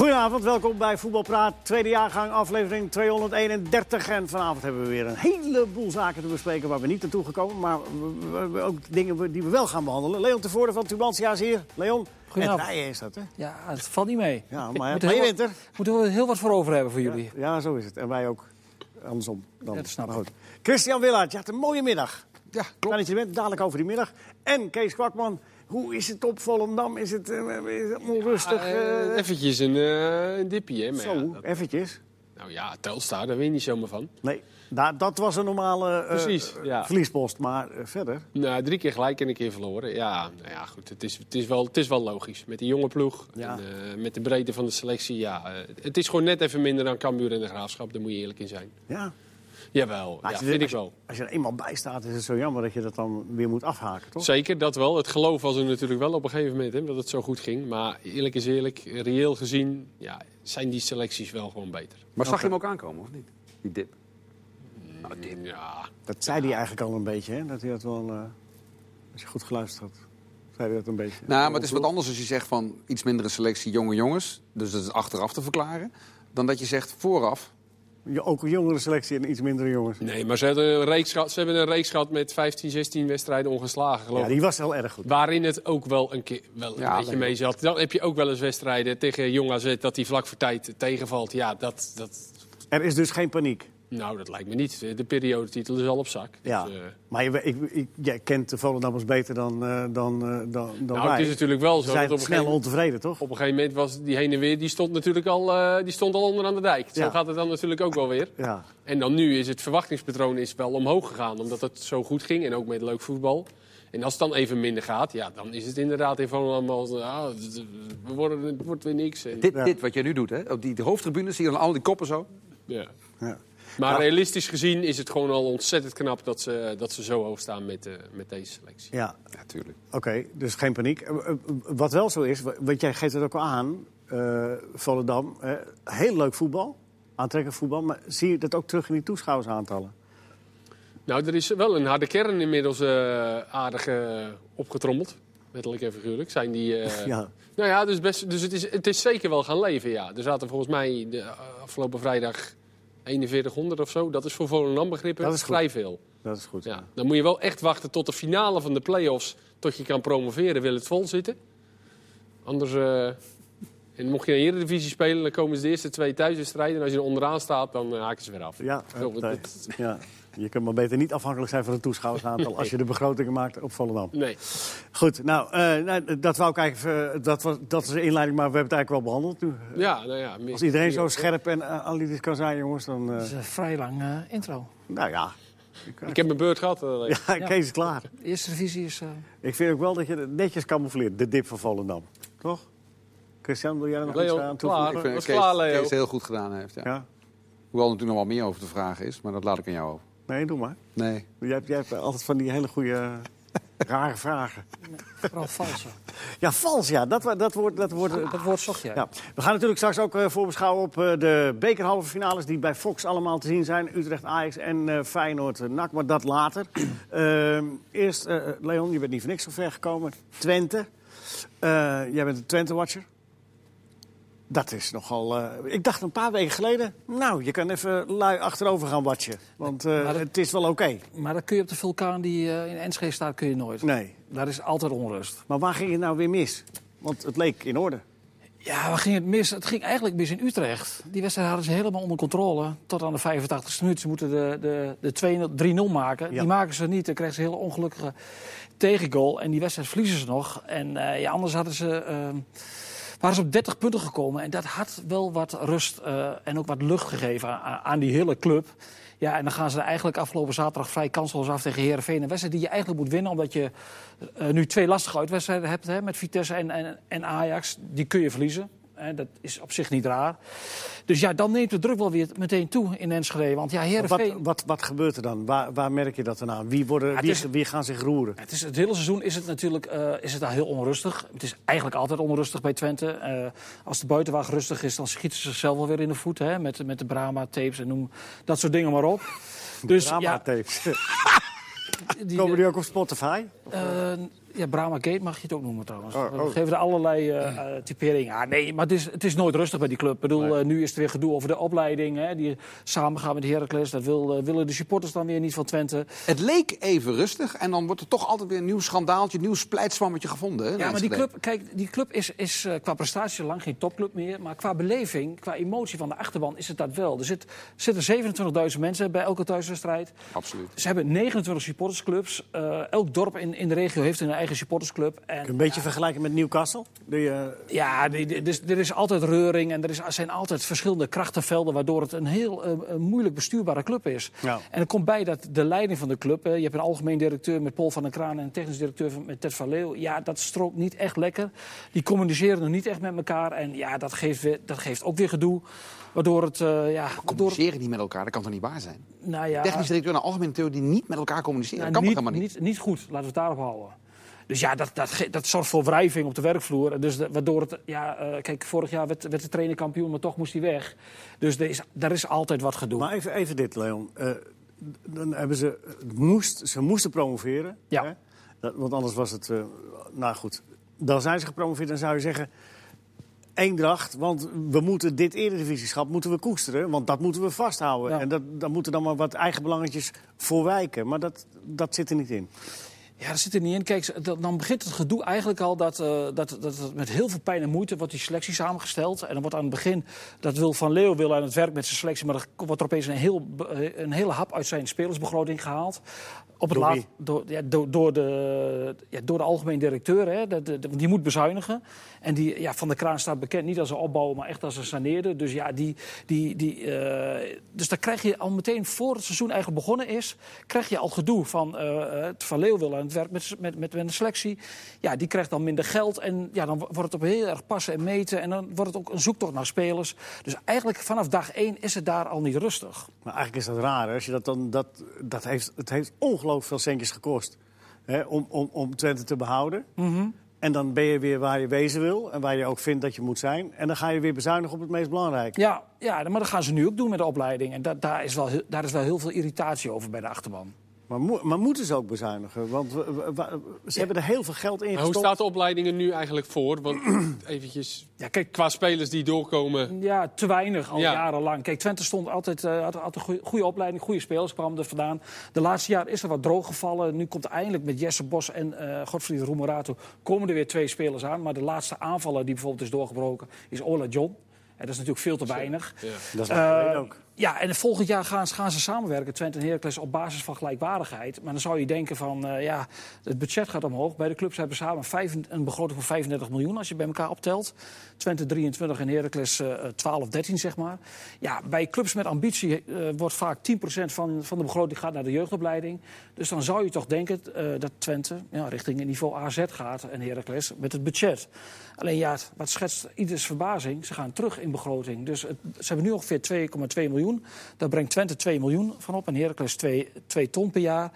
Goedenavond, welkom bij Voetbalpraat, tweede jaargang, aflevering 231. En vanavond hebben we weer een heleboel zaken te bespreken waar we niet naartoe gekomen. Maar we, we hebben ook dingen die we wel gaan behandelen. Leon Tevoorde van Tubantia is hier. Leon, Goedenavond. rijden is dat, hè? Ja, het valt niet mee. Ja, maar, moet maar er je heel, wint er. moeten we heel wat voor over hebben voor jullie. Ja, zo is het. En wij ook. Andersom. Dan. Ja, dat snap Maar goed. Christian Willaert, je had een mooie middag. Ja, Fijn klopt. dat je bent, dadelijk over die middag. En Kees Kwakman, hoe is het op Volendam? Is het, eh, is het onrustig? Eh, eh? eventjes een, eh een dipje, hè. Maar ja, zo, dat- eventjes. nou ja, Telstar, daar weet je niet zomaar van. Nee, da- dat was een normale eh, Precies, ja. verliespost. Maar eh, verder, Nou, drie keer gelijk en een keer verloren. Ja, nou ja, goed. Het is, het is, wel, het is wel logisch. Met die jonge ploeg, Ja. en, eh, met de breedte van de selectie. Ja, eh, het is gewoon net even minder dan Cambuur en de Graafschap. Daar moet je eerlijk in zijn. ja. Jawel, Maar ja, als je- vind ik wel. Als je er eenmaal bij staat, is het zo jammer dat je dat dan weer moet afhaken, toch? Zeker, dat wel. Het geloof was er natuurlijk wel op een gegeven moment, hè, dat het zo goed ging. Maar eerlijk is eerlijk, reëel gezien, ja, zijn die selecties wel gewoon beter. Maar zag je hem ook aankomen, of niet? Die dip. Ja, Dat zei hij eigenlijk al een beetje, hè? Dat hij dat wel, eh, als je goed geluisterd had, zei hij dat een beetje. Nou, maar het is wat anders als je zegt van iets mindere selectie jonge jongens. Dus dat is achteraf te verklaren. Dan dat je zegt vooraf. Je- Ook een jongere selectie en iets mindere jongens. nee, maar ze, hadden een reeks gehad, ze hebben een reeks gehad met 15, 16 wedstrijden ongeslagen, geloof Ja, ik. die was heel erg goed. Waarin het ook wel een keer wel een Ja, beetje mee zat. Dan heb je ook wel eens wedstrijden tegen Jong AZ dat die vlak voor tijd tegenvalt. Ja, dat, dat, Er is dus geen paniek. Nou, dat lijkt me niet. De periodetitel is al op zak. Ja. Dus, eh, Maar je, ik, ik, jij kent de Volendammers beter dan, eh, dan, eh, dan, dan nou, wij. het is natuurlijk wel Ze zo dat zijn op een, snel gegeven, ontevreden, toch? op een gegeven moment was die heen en weer, die stond natuurlijk al, eh, die stond al onderaan de dijk. Zo Ja. gaat het dan natuurlijk ook wel weer. Ja. En dan nu is het verwachtingspatroon is wel omhoog gegaan, omdat het zo goed ging en ook met leuk voetbal. En als het dan even minder gaat, ja, dan is het inderdaad in Volendam als, ah, we worden, het wordt weer niks. En- Dit, Ja. dit wat jij nu doet, hè? op die de hoofdtribune zie je dan al die koppen zo. ja. Ja. Maar Ja. realistisch gezien is het gewoon al ontzettend knap dat ze, dat ze zo hoog staan met, eh, met deze selectie. Ja, Ja, tuurlijk. Oké, dus geen paniek. Eh, eh, Wat wel zo is, want jij geeft het ook al aan, eh Volendam, heel leuk voetbal, aantrekkelijk voetbal, maar zie je dat ook terug in die toeschouwersaantallen? Nou, er is wel een harde kern inmiddels eh, aardig opgetrommeld. Letterlijk en figuurlijk. Zijn die, eh, Ja. Nou ja, dus, best, dus het, is, het is zeker wel gaan leven, ja. Er zaten volgens mij de afgelopen vrijdag 4100 of zo. Dat is voor Volendam begrippen Dat is vrij veel. Dat is goed. Ja. Dan moet je wel echt wachten tot de finale van de play-offs... tot je kan promoveren, wil het vol zitten. Anders... eh, en mocht je in de Eredivisie spelen, dan komen ze de eerste twee thuiswedstrijden. En als je er onderaan staat, dan eh, haken ze weer af. Ja, Zo, dat- ja, je kunt maar beter niet afhankelijk zijn van het toeschouwersaantal als je de begrotingen maakt op Volendam. Nee. Goed, nou, eh, nou, dat wou ik eigenlijk, eh, dat, was, dat is de inleiding, maar we hebben het eigenlijk wel behandeld nu. Ja, nou ja. Als iedereen zo scherp en eh, analytisch kan zijn, jongens, dan, eh, Dat is een vrij lang eh, intro. nou ja. Ik heb mijn beurt gehad. eh, Ja, Kees is klaar. De eerste divisie is... eh, Ik vind ook wel dat je het netjes camoufleert, de dip van Volendam. Toch? Christian, wil jij er nog Leo, iets aan toevoegen? klaar. Ik vind was Kees, klaar, Leo. Kees heel goed gedaan heeft. Ja. Ja? Hoewel er natuurlijk nog wel meer over te vragen is, maar dat laat ik aan jou over. Nee, doe maar. Nee. Jij hebt, jij hebt altijd van die hele goede, rare vragen. vooral vals. hoor. Ja, vals, ja. Dat, dat wordt... Dat wordt Dat woord zocht jij. ja. We gaan natuurlijk straks ook eh, voorbeschouwen op eh, de bekerhalve finales... die bij Fox allemaal te zien zijn. Utrecht, Ajax en eh, Feyenoord, eh, NAC, maar dat later. Ehm, eerst, eh, Leon, je bent niet voor niks zo ver gekomen. Twente. Eh, jij bent een Twente-watcher. Dat is nogal... eh, ik dacht een paar weken geleden... nou, je kan even lui achterover gaan watchen. Want eh, dat- het is wel oké. Maar dat kun je op de vulkaan die eh, in Enschede staat, kun je nooit. Nee. Daar is altijd onrust. Maar waar ging het nou weer mis? Want het leek in orde. Ja, waar ging het mis? Het ging eigenlijk mis in Utrecht. Die wedstrijd hadden ze helemaal onder controle. Tot aan de 85e minuut. Ze moeten de, de, de 2-0 3-0 maken. Ja. Die maken ze niet. Dan krijgen ze een hele ongelukkige tegengoal. En die wedstrijd verliezen ze nog. En ja, anders hadden ze, eh, waren ze op 30 punten gekomen. En dat had wel wat rust eh, en ook wat lucht gegeven aan, die hele club. Ja, en dan gaan ze er eigenlijk afgelopen zaterdag vrij kansloos af tegen Herenveen. Een wedstrijd die je eigenlijk moet winnen, omdat je eh, nu twee lastige uitwedstrijden hebt hè, met Vitesse en, en, en Ajax. Die kun je verliezen. Hè, dat is op zich niet raar. Dus ja, dan neemt de druk wel weer meteen toe in Enschede. Want ja, Wat, Herenveen. wat, wat gebeurt er dan? Waar, waar merk je dat dan aan? Wie, worden, wie, is- wie gaan zich roeren? Het, is, het hele seizoen is het natuurlijk eh, is het daar heel onrustig. Het is eigenlijk altijd onrustig bij Twente. Eh, als de buitenwacht rustig is, dan schieten ze zichzelf wel weer in de voet. Hè, met, met de Brahma-tapes en noem dat soort dingen maar op. Dus ja, die, Komen die ook op Spotify? eh, ja, Brahma Gate mag je het ook noemen trouwens. Oh, oh. We geven er allerlei eh eh, typeringen. Ja, nee, maar het is, het is nooit rustig bij die club. Ik bedoel, eh, nu is er weer gedoe over de opleiding. Hè, die samen gaan met Heracles. Dat wil, willen de supporters dan weer niet van Twente. Het leek even rustig en dan wordt er toch altijd weer een nieuw schandaaltje, een nieuw splijtswammetje gevonden. Hè, Ja, maar die club, kijk, die club is, is qua prestatie lang geen topclub meer. Maar qua beleving, qua emotie van de achterban is het dat wel. Er zit, zitten 27.000 mensen bij elke thuiswedstrijd. Absoluut. Ze hebben 29 supportersclubs. Eh, elk dorp in, in de regio heeft een eigen supportersclub. En, Een beetje vergelijken met Newcastle. Die, eh, Ja, die- die- dus, er is altijd reuring en er, is, zijn altijd verschillende krachtenvelden... waardoor het een heel eh, moeilijk bestuurbare club is. Ja. En er komt bij dat de leiding van de club... je hebt een algemeen directeur met Paul van der Kraan... en een technisch directeur met Ted van Leeuw. Ja, dat strookt niet echt lekker. Die communiceren nog niet echt met elkaar. En ja, dat geeft, weer, dat geeft ook weer gedoe. Waardoor het... eh, ja, Communiceren niet met elkaar, dat kan toch niet waar zijn? nou ja, Technisch directeur en een algemene directeur die niet met elkaar communiceren, nou, dat kan niet, toch helemaal niet? niet, niet goed, laten we het daarop houden. Dus ja, dat, dat, dat zorgt voor wrijving op de werkvloer. Dus de- waardoor het, ja, eh, kijk, vorig jaar werd, werd de trainer kampioen, maar toch moest hij weg. Dus er is, er is altijd wat gedoe. Maar even, even dit, Leon. Eh, dan hebben ze, moest, ze moesten promoveren. Ja. Hè? Dat, want anders was het... eh, nou goed, dan zijn ze gepromoveerd. Dan zou je zeggen... Eendracht, want we moeten dit eredivisieschap moeten we koesteren. Want dat moeten we vasthouden. Ja. En dat, daar moeten dan maar wat eigen belangetjes voor wijken. Maar dat, dat zit er niet in. Ja, dat zit er niet in. Kijk, dan begint het gedoe eigenlijk al dat, eh, dat, dat, dat met heel veel pijn en moeite wordt die selectie samengesteld. En dan wordt aan het begin, dat wil Van Leeuw wil aan het werk met zijn selectie, maar er wordt er opeens een, heel, be- een hele hap uit zijn spelersbegroting gehaald. Op het Door laat, door, ja, door, door, de, ja, door de algemeen directeur. Hè. Die moet bezuinigen. En die, ja, Van der Kraan staat bekend niet als een opbouwer, maar echt als een saneerder. Dus ja, die, die, die, eh, dus dan krijg je al meteen, voor het seizoen eigenlijk begonnen is, krijg je al gedoe van eh, het Van Leeuw wil aan het werk met, met, met, met een selectie. Ja, die krijgt dan minder geld en ja, dan wordt het op heel erg passen en meten. En dan wordt het ook een zoektocht naar spelers. Dus eigenlijk vanaf dag één is het daar al niet rustig. Maar eigenlijk is dat raar. hè. Als je dat dan, dat, dat heeft, het heeft ongelooflijk veel centjes gekost hè, om, om, om Twente te behouden. En dan ben je weer waar je wezen wil en waar je ook vindt dat je moet zijn. En dan ga je weer bezuinigen op het meest belangrijke. Ja, ja, maar dat gaan ze nu ook doen met de opleiding. En da- daar, is wel, daar is wel heel veel irritatie over bij de achterban. Maar, mo- maar moeten ze ook bezuinigen? Want we- we- we- ze hebben er heel veel geld in Maar hoe gestopt. staat de opleiding er nu eigenlijk voor? Want eventjes, Ja, kijk, qua spelers die doorkomen. Ja, te weinig al Ja. jarenlang. Kijk, Twente stond altijd, eh, had, had een goede, goede opleiding, goede spelers kwamen er vandaan. De laatste jaar is er wat droog gevallen. Nu komt eindelijk met Jesse Bos en eh Godfried Roemerato komen er weer twee spelers aan. Maar de laatste aanvaller die bijvoorbeeld is doorgebroken is Ola John. En dat is natuurlijk veel te weinig. Ja. Dat is Eh, ook. Ja, en volgend jaar gaan, gaan ze samenwerken, Twente en Heracles, op basis van gelijkwaardigheid. Maar dan zou je denken van, eh, ja, het budget gaat omhoog. Bij de clubs hebben samen een begroting van 35 miljoen, als je bij elkaar optelt. Twente 23 en Heracles eh 12, 13, zeg maar. Ja, bij clubs met ambitie eh, wordt vaak 10% van, van de begroting gaat naar de jeugdopleiding. Dus dan zou je toch denken eh, dat Twente ja, richting het niveau AZ gaat en Heracles met het budget. Alleen ja, wat schetst ieders verbazing, ze gaan terug in begroting. Dus het, ze hebben nu ongeveer 2,2 miljoen. Daar brengt Twente 2 miljoen van op en Heracles 2, 2 ton per jaar.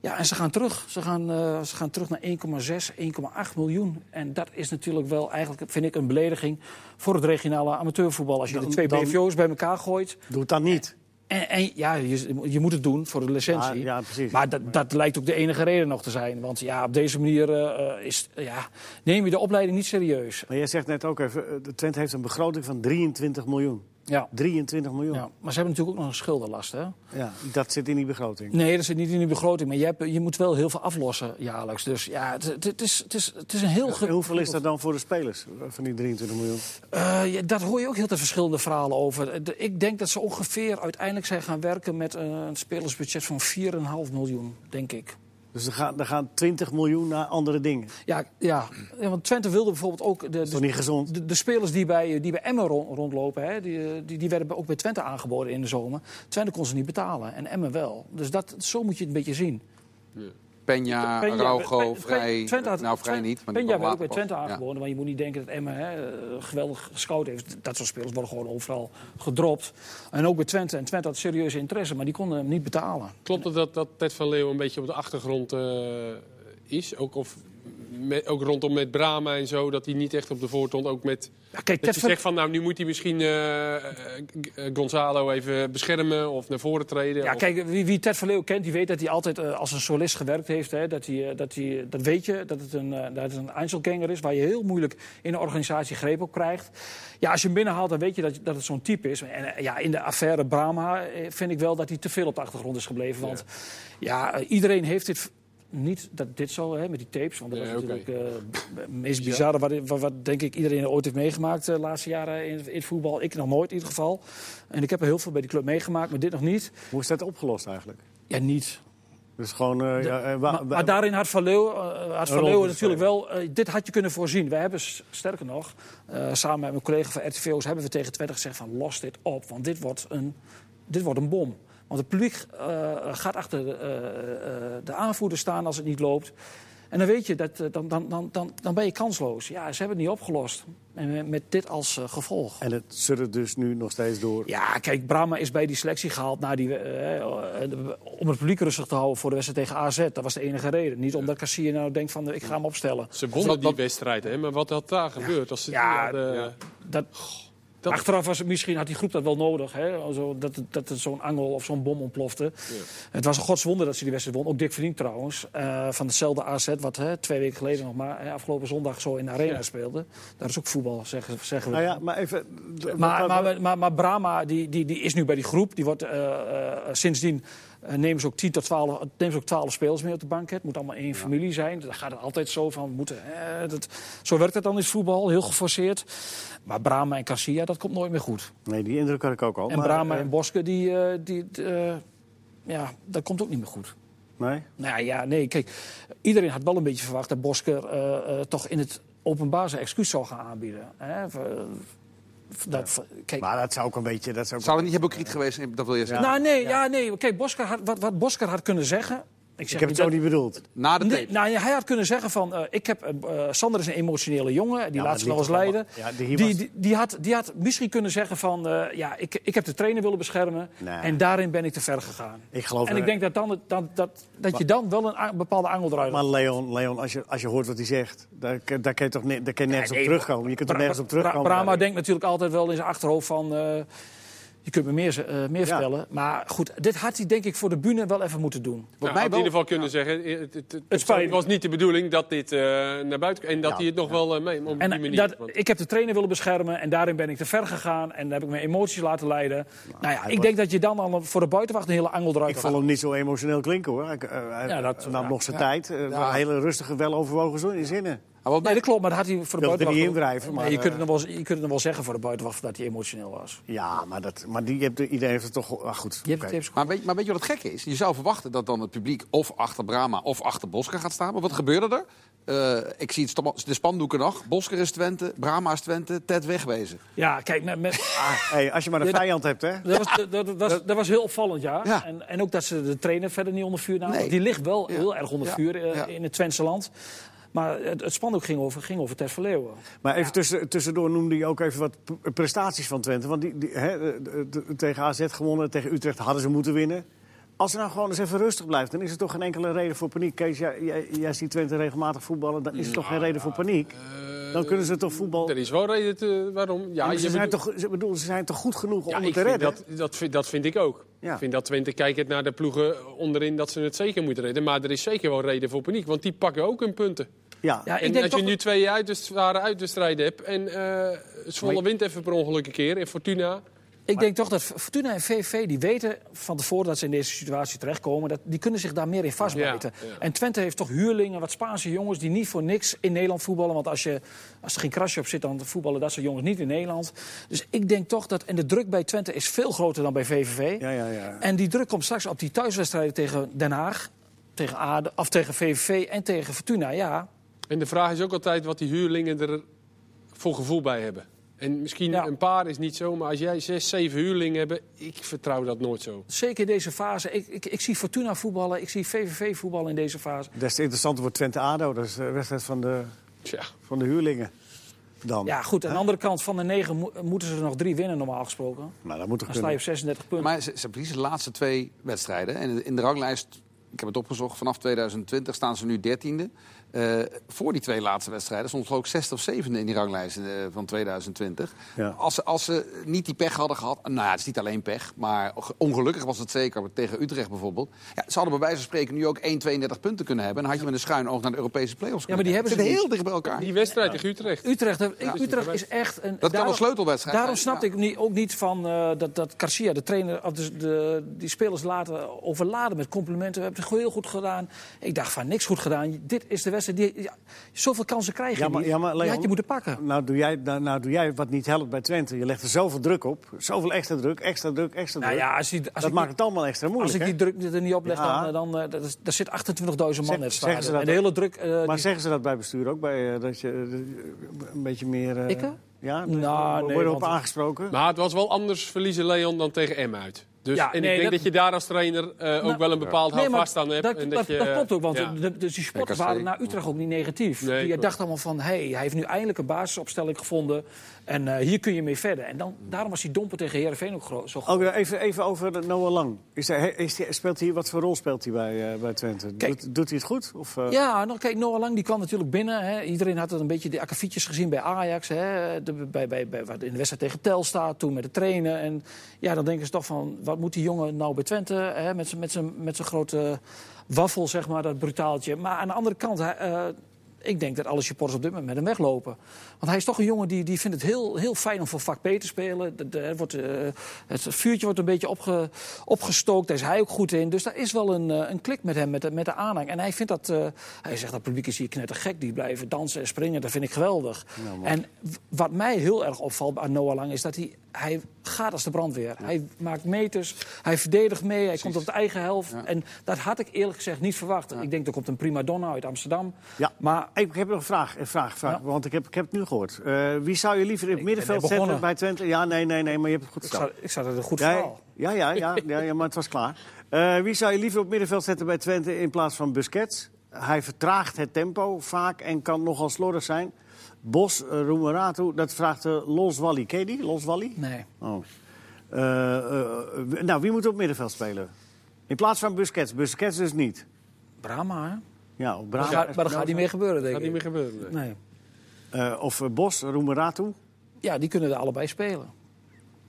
Ja, en ze gaan terug. Ze gaan, eh, ze gaan terug naar 1,6, 1,8 miljoen. En dat is natuurlijk wel eigenlijk, vind ik, een belediging voor het regionale amateurvoetbal. Als je Dan- de twee BVO's bij elkaar gooit. Doe het dan niet. En, en ja, je, je moet het doen voor de licentie. Ja, ja, precies. Maar dat, dat lijkt ook de enige reden nog te zijn. Want ja, op deze manier eh, is, ja, neem je de opleiding niet serieus. Maar jij zegt net ook even, eh, de Twente heeft een begroting van 23 miljoen. Ja. 23 miljoen. Ja, maar ze hebben natuurlijk ook nog een schuldenlast. Hè? Ja, dat zit in die begroting. Nee, dat zit niet in de begroting. Maar je, hebt, je moet wel heel veel aflossen jaarlijks. Dus ja, het, is, het, is, het is een heel... En hoeveel is dat dan voor de spelers van die 23 miljoen? Eh, ja, daar hoor je ook heel veel verschillende verhalen over. De- ik denk dat ze ongeveer uiteindelijk zijn gaan werken met een, een spelersbudget van 4,5 miljoen, denk ik. Dus er gaan, er gaan 20 miljoen naar andere dingen. Ja, ja. Ja, want Twente wilde bijvoorbeeld ook... De, Dat is toch de, niet gezond? de, de spelers die bij, die bij Emmen rond- rondlopen, hè, die, die, die werden ook bij Twente aangeboden in de zomer. Twente kon ze niet betalen en Emmen wel. Dus dat, zo moet je het een beetje zien. Peña- Araujo, vrij... Twente had- nou, vrij niet. Maar Peña werd ook bij Twente. Ja. aangeboden. Maar je moet niet denken dat Emmen hè, eh, geweldig gescout heeft. Dat soort spelers worden gewoon overal gedropt. En ook bij Twente. En Twente had serieuze interesse, maar die konden hem niet betalen. Klopt het dat, dat Ted van Leeuwen een beetje op de achtergrond eh, is? Ook of met, ook rondom met Brama en zo, dat hij niet echt op de voortond ook met... Ja, kijk, Dat je zegt van, nou, nu moet hij misschien eh, Gonzalo even beschermen of naar voren treden. Ja, of- kijk, wie, wie Ted Verleeuw kent, die weet dat hij altijd eh, als een solist gewerkt heeft. Hè, dat, hij, eh, dat, hij, dat weet je, dat het een, dat het een Einzelganger is... waar je heel moeilijk in een organisatie greep op krijgt. Ja, als je hem binnenhaalt, dan weet je dat, dat het zo'n type is. En ja, in de affaire Brahma vind ik wel dat hij te veel op de achtergrond is gebleven. Want ja, eh, iedereen heeft dit... Niet dat dit zo, hè, met die tapes. Want dat was natuurlijk eh, het meest bizarre wat, wat, wat denk ik iedereen ooit heeft meegemaakt de laatste jaren in, in het voetbal. Ik nog nooit in ieder geval. En ik heb er heel veel bij die club meegemaakt, maar dit nog niet. Hoe is dat opgelost eigenlijk? Ja, niet. Dus gewoon... eh, ja, eh, Maar, daarin had Van Leeuwen, eh, had Van Leeuwen natuurlijk wel... eh, dit had je kunnen voorzien. We hebben, sterker nog, eh, samen met mijn collega van RTVO's... hebben we tegen Twente gezegd van los dit op. Want dit wordt een, dit wordt een bom. Want het publiek eh, gaat achter de, eh, eh, de aanvoerder staan als het niet loopt. En dan weet je, dat, dan, dan, dan, dan, dan ben je kansloos. Ja, ze hebben het niet opgelost. En met- dit als gevolg. En het suddert dus nu nog steeds door. Ja, kijk, Brahma is bij die selectie gehaald na die, om het publiek rustig te houden voor de wedstrijd tegen AZ. Dat was de enige reden. Niet omdat Cassier nou denkt van ik ga hem opstellen. Ze wonnen die wedstrijd, hè? maar wat had daar gebeurd? Als ze die Ja, hadden- ja. Dat, dat- Achteraf was het, misschien had die groep dat wel nodig. Hè? Zo, dat, het- dat zo'n angel of zo'n bom ontplofte. Het was een godswonder dat ze die wedstrijd won. Ook Dick Verdiend trouwens. eh, van hetzelfde AZ wat hè, twee weken geleden nog maar hè, afgelopen zondag zo in de arena speelde. Daar is ook voetbal, zeggen, zeggen we. Nou ja, maar even... Maar, maar, maar, maar Brahma die, die, die is nu bij die groep. Die wordt, eh, eh, sindsdien eh, nemen, ze ook 10 tot 12, nemen ze ook 12 spelers mee op de bank. Het moet allemaal één familie zijn. Daar gaat het altijd zo van. we Moeten, eh, dat, zo werkt het dan in het voetbal, heel geforceerd. Maar Brahma en Casilla, dat komt nooit meer goed. Nee, die indruk had ik ook al. En maar, Brahma eh, en Boske, die, die, ja, dat komt ook niet meer goed. Nee? Nou ja, nee, kijk, iedereen had wel een beetje verwacht dat Bosker toch in het openbaar zijn excuus zou gaan aanbieden. Hè? Dat, kijk, Maar dat zou ook een beetje... Dat zou ook... Zou het niet hypocriet geweest zijn? Dat wil je zeggen. nou, nee, ja. nee. Kijk, Bosker had, wat, wat Bosker had kunnen zeggen. Ik, heb het zo niet bedoeld. Na de tape. Nee, nou, hij had kunnen zeggen van, eh, ik heb, eh, eh, Sander is een emotionele jongen, die Ja, laat zich nog die eens leiden. ja, die die, was- die, die had, die had misschien kunnen zeggen van, eh, ja, ik, ik heb de trainer willen beschermen Nee. en daarin ben ik te ver gegaan. Ik geloof en er- ik denk dat, dan, dat, dat, dat je dan wel een bepaalde angel eruit Maar Leon, Leon als, je, als je hoort wat hij zegt, daar, daar kun je toch ne- daar kun je nergens nee, op terugkomen. Je kunt er nergens op terugkomen. Brahma denkt natuurlijk altijd wel in zijn achterhoofd van... je kunt me meer, eh, meer Ja. vertellen. Maar goed, dit had hij denk ik voor de bühne wel even moeten doen. Wat Nou, mij had in ieder geval kunnen zeggen, eh, het, het, was niet de bedoeling dat dit eh, naar buiten kwam. En dat Ja, hij het nog wel mee, op die En manier. dat, Want- ik heb de trainer willen beschermen en daarin ben ik te ver gegaan. En heb ik mijn emoties laten leiden. Nou, ja, hij ik was- denk dat je dan al voor de buitenwacht een hele angel eruit Ik vond hem niet zo emotioneel klinken hoor. Hij, hij Ja, dat- nam ja. nog zijn tijd. hele rustige, weloverwogen zin- zinnen. Wat Nee, dat klopt, maar dat had hij voor de buitenwacht... niet indrijven, maar, nee, je, kunt eh, het nog wel, je kunt het wel zeggen voor de buitenwacht dat hij emotioneel was. Ja, maar, dat, maar die, hebt, iedereen heeft het toch... Ah, goed. Je hebt het Maar weet, maar weet je wat het gekke is? Je zou verwachten dat dan het publiek of achter Brahma of achter Bosker gaat staan. Maar wat gebeurde er? Eh, ik zie het de spandoeken nog. Bosker is Twente, Brahma is Twente, Ted wegwezen. Ja, kijk, met, met, Ah, hey, als je maar een Ja, vijand hebt, hè. Dat was, dat, dat, was, dat was heel opvallend, ja. Ja. En, en ook dat ze de trainer verder niet onder vuur namen. Nee. Die ligt wel Ja. heel erg onder Ja. vuur eh, Ja. in het Twentse land. Maar het, het spandoek ging over, ging over Ted Verleeuwen. Maar even tussen, tussendoor noemde je ook even wat prestaties van Twente. Want die, tegen AZ gewonnen, tegen Utrecht hadden ze moeten winnen. Als het nou gewoon eens even rustig blijft, dan is er toch geen enkele reden voor paniek. Kees, jij, jij, jij ziet Twente regelmatig voetballen, dan is er toch geen reden voor paniek? Dan kunnen ze toch voetbal... Er is wel reden te, waarom. Ja, je ze, zijn toch, ze, bedoel, ze zijn toch goed genoeg om Ja, het ik te vind redden? dat, dat, vind, dat vind ik ook. Ja. Ik vind dat Twente kijkt naar de ploegen onderin dat ze het zeker moeten redden. Maar er is zeker wel reden voor paniek, want die pakken ook hun punten. Ja. Ja, ik en denk als toch je nu twee uit de zware uitwedstrijden hebt en eh Zwolle wint even per ongeluk een keer en Fortuna... Ik denk toch dat Fortuna en VV die weten van tevoren dat ze in deze situatie terechtkomen. Dat, die kunnen zich daar meer in vastbijten. Ja, ja. En Twente heeft toch huurlingen, wat Spaanse jongens die niet voor niks in Nederland voetballen. Want als, je, als er geen krasje op zit, dan voetballen dat soort jongens niet in Nederland. Dus ik denk toch dat. En de druk bij Twente is veel groter dan bij VVV. Ja, ja, ja. En die druk komt straks op die thuiswedstrijden tegen Den Haag, tegen, ADE, of tegen VVV en tegen Fortuna. Ja, En de vraag is ook altijd wat die huurlingen er voor gevoel bij hebben. En misschien Ja. een paar is niet zo, maar als jij zes, zeven huurlingen hebt, ik vertrouw dat nooit zo. zeker in deze fase. Ik, ik, ik zie Fortuna voetballen, ik zie VVV voetballen in deze fase. Des te interessanter wordt Twente-ADO. Dat is de wedstrijd van de, Tja. van de huurlingen. Dan. Ja, goed. Aan de andere kant van de negen mo- moeten ze er nog drie winnen, normaal gesproken. Nou, dat moet toch Dan sta je op 36 punten. Maar ze, ze verliezen de laatste twee wedstrijden. En in de ranglijst ik heb het opgezocht, vanaf 2020 staan ze nu dertiende. Eh voor die twee laatste wedstrijden stond geloof ik zesde of zevende in die ranglijst eh, van 2020. Ja. Als, ze, als ze niet die pech hadden gehad, nou ja, het is niet alleen pech, maar ongelukkig was het zeker tegen Utrecht bijvoorbeeld. Ja, ze hadden bij wijze van spreken nu ook 1, 32 punten kunnen hebben. En dan had je met een schuin oog naar de Europese play-offs Ja, maar die kunnen hebben ze heel dicht bij elkaar. Die wedstrijd tegen Utrecht. Utrecht, Utrecht is echt een. Dat kan daarom- een sleutelwedstrijd Daarom zijn, snapte ik niet, ook niet van eh, dat, dat Garcia, de trainer, of de, de, die spelers laten overladen met complimenten. We hebben het gewoon heel goed gedaan. Ik dacht van niks goed gedaan. Dit is de wedstrijd die. Ja, zoveel kansen krijg je Ja, maar- niet. ja, maar die Leon- had je moeten pakken. Nou doe, jij, nou, nou doe jij wat niet helpt bij Twente. Je legt er zoveel druk op. Zoveel extra druk, extra druk, extra Nou druk. ja, als, die, als dat ik, maakt die- het allemaal extra als moeilijk. ik die druk er niet op leg, Ja. dan, eh, dan eh, dat is- daar zit 28.000 man Zeg- net staan. En de hele druk. eh, Maar die- zeggen ze dat bij bestuur ook? Bij, dat je een beetje meer... Ik? Ja, Nou, nee, worden op want- aangesproken? Maar het was wel anders verliezen Leon dan tegen M uit. Dus, Ja, en nee, ik denk dat, dat- je daar als trainer eh, ook Nou, wel een bepaald Nee, houvast aan hebt. Dat, en dat, je, dat klopt ook, want ja. de, dus die sporters RKC. waren naar Utrecht ook niet negatief. Nee, die klopt. dachten allemaal van, hey, hij heeft nu eindelijk een basisopstelling gevonden. En eh, hier kun je mee verder. En dan, daarom was die domper tegen Heerenveen ook zo. Ook even, even over Noah Lang. Is hij, is hij, speelt hij, wat voor rol speelt hij bij, eh, bij Twente? Kijk. doet, doet hij het goed? Of, eh, Ja, nou, kijk, Noah Lang die kwam natuurlijk binnen. Hè. Iedereen had het een beetje de akkefietjes gezien bij Ajax. Hè. De, bij, bij, bij, wat in de wedstrijd tegen Telstar, toen met de trainen. En ja, dan denken ze toch van, wat moet die jongen nou bij Twente? Hè, met zijn- grote waffel, zeg maar, dat brutaaltje. Maar aan de andere kant... hij, ik denk dat alle supporters op dit moment met hem weglopen. Want hij is toch een jongen die, die vindt het heel, heel fijn om voor vak P te spelen. De, de- wordt, eh, het vuurtje wordt een beetje opge, opgestookt. Daar is hij ook goed in. Dus daar is wel een, eh, een klik met hem, met de, met de aanhang. En hij vindt dat... eh, hij zegt dat publiek is hier knettergek. Die blijven dansen en springen. Dat vind ik geweldig. en wat mij heel erg opvalt aan Noah Lang... is dat hij, hij gaat als de brandweer. Hij maakt meters. Hij verdedigt mee. Hij komt op de eigen helft. En dat had ik eerlijk gezegd niet verwacht. Ik denk, er komt een prima donna uit Amsterdam. Ja. Maar Ik heb nog een vraag, een vraag, vraag want ik heb, ik heb het nu gehoord. Eh, wie zou je liever in het middenveld zetten bij Twente? Ja, nee, nee, nee, maar je hebt het goed gedaan. ik zat er een goed verhaal. ja, ja, ja, ja, ja, maar het was klaar. Eh, wie zou je liever op middenveld zetten bij Twente in plaats van Busquets? Hij vertraagt het tempo vaak en kan nogal slordig zijn. Bos, uh, Roemeratu, dat vraagt uh, Los Wally. Ken je die, Los Wally? Nee. Oh. Eh, eh, nou, wie moet op middenveld spelen? In plaats van Busquets. Busquets dus niet. Brahma, hè? Ja, Maar, Braga, gaat- maar dat gaat niet meer gebeuren, denk gaat ik. niet meer gebeuren. nee. Nee. Eh, of eh, Bos, Roemeratu. Ja, die kunnen er allebei spelen.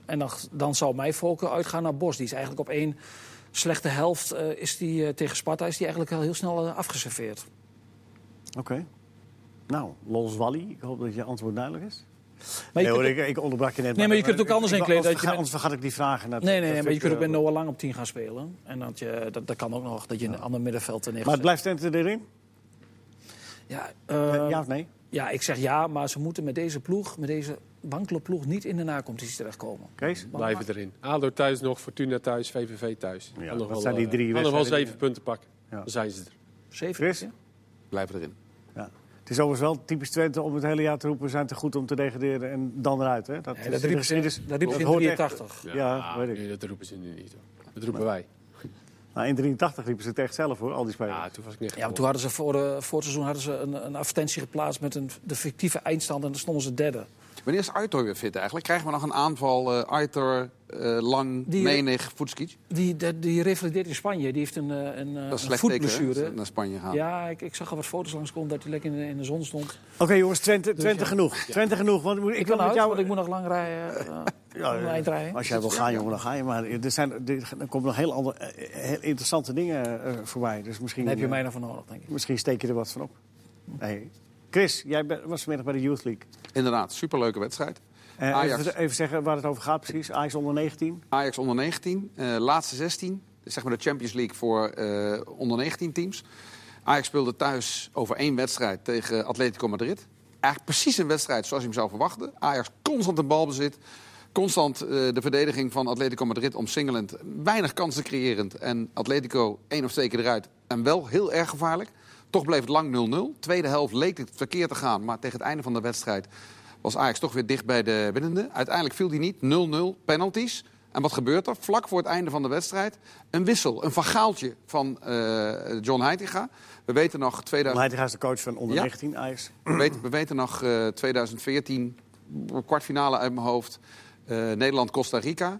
En dan, dan zou mijn voorkeur uitgaan naar Bos. Die is eigenlijk op één slechte helft eh, is die, eh, tegen Sparta is die eigenlijk al heel snel eh, afgeserveerd. Oké. Nou, Los Wally. Ik hoop dat je antwoord duidelijk is. Maar nee, hoor, ik, ik onderbrak je net. Nee, maar je kunt het ook anders inkleden, Anders, dat je anders vergat ik die vragen. Dat- Nee, nee, nee, maar je kunt ook met eh, Noah Lang op 10 gaan spelen. En dat, je, dat, dat kan ook nog, dat je een ander middenveld neerzet. Maar het blijft Twente erin? ja, eh, ja of nee? ja, ik zeg ja, maar ze moeten met deze ploeg, met deze wankele ploeg, niet in de nacompetitie terechtkomen. Kees? Blijven erin. ADO thuis nog, Fortuna thuis, VVV thuis. Ja, dat wel, zijn die eh, drie nog wel zeven punten pakken. Ja. Dan zijn ze er. Zeven. Chris? ja? Blijven erin. Ja. Het is overigens wel typisch Twente om het hele jaar te roepen... we zijn te goed om te degraderen en dan eruit. Hè? Dat, riepen ze, dat riepen ze in hoort echt- 83. Ja, weet ik. nee, dat roepen ze nu niet. Hoor. Dat roepen wij. Nou, in 83 riepen ze het echt zelf, hoor, al die spelers. Ja, toen was ik niet Ja, maar toen hadden ze voor, eh, voor het seizoen hadden ze een, een advertentie geplaatst met een, de fictieve eindstand en dan stonden ze derde. Wanneer is Aitor weer fit eigenlijk? Krijgen we nog een aanval uh, Aitor, uh, Lang, Die- Menig, Voetskic? Die, die, die revalideert in Spanje, die heeft een, eh, een, eh, Dat is een teken, naar Spanje gaan. Ja, ik, ik zag al wat foto's langskomen dat hij lekker in de, in de zon stond. Oké jongens, Twente, Twente ja. genoeg. Twente genoeg. Want ik, Ik, wil uit, jou... want ik moet nog lang rijden. eh, Ja. Als jij wil gaan, jongen, dan ga je. Maar er, zijn, er, komen nog heel, andere, eh, heel interessante dingen eh, voorbij. Dus misschien, Dan heb je eh, mij nog voor nodig, denk ik. misschien steek je er wat van op. Nee. Chris, jij was vanmiddag bij de Youth League. Inderdaad, superleuke wedstrijd. Eh, Ajax. Even, even zeggen waar het over gaat precies. Ajax onder 19. Ajax onder 19, eh, laatste 16. Dus zeg maar de Champions League voor eh, onder 19 teams. Ajax speelde thuis over één wedstrijd tegen Atletico Madrid. Eigenlijk precies een wedstrijd zoals je hem zou verwachten. Ajax constant een balbezit. Constant de verdediging van Atletico Madrid omsingelend. Weinig kansen creërend. En Atletico één of twee keer eruit. En wel heel erg gevaarlijk. Toch bleef het lang 0-0. Tweede helft leek het verkeerd te gaan. Maar tegen het einde van de wedstrijd was Ajax toch weer dicht bij de winnende. Uiteindelijk viel die niet. 0-0 penalties. En wat gebeurt er? Vlak voor het einde van de wedstrijd een wissel, een vagaaltje van eh, John Heitinga. We weten nog 2000... Heitinga is de coach van onder Ja. 19 Ajax. We weten, we weten nog eh, 2014, kwartfinale uit mijn hoofd. eh, Nederland-Costa Rica.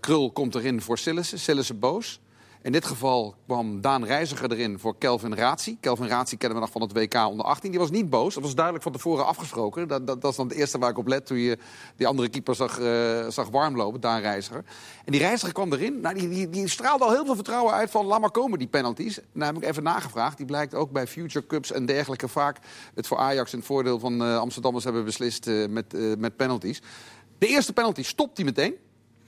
Krul komt erin voor Sillissen. Sillissen boos. In dit geval kwam Daan Reiziger erin voor Kelvin Razi. Kelvin Razi kennen we nog van het WK onder 18. Die was niet boos. Dat was duidelijk van tevoren afgesproken. Dat, dat, dat is dan het eerste waar ik op let toen je die andere keeper zag, eh, zag warm lopen, Daan Reiziger. En die Reiziger kwam erin. Nou, die, die, straalde al heel veel vertrouwen uit van laat maar komen die penalties. Nou heb ik even nagevraagd. Die blijkt ook bij Future Cups en dergelijke vaak het voor Ajax in het voordeel van eh, Amsterdammers hebben beslist eh, met, met penalties. De eerste penalty stopt hij meteen.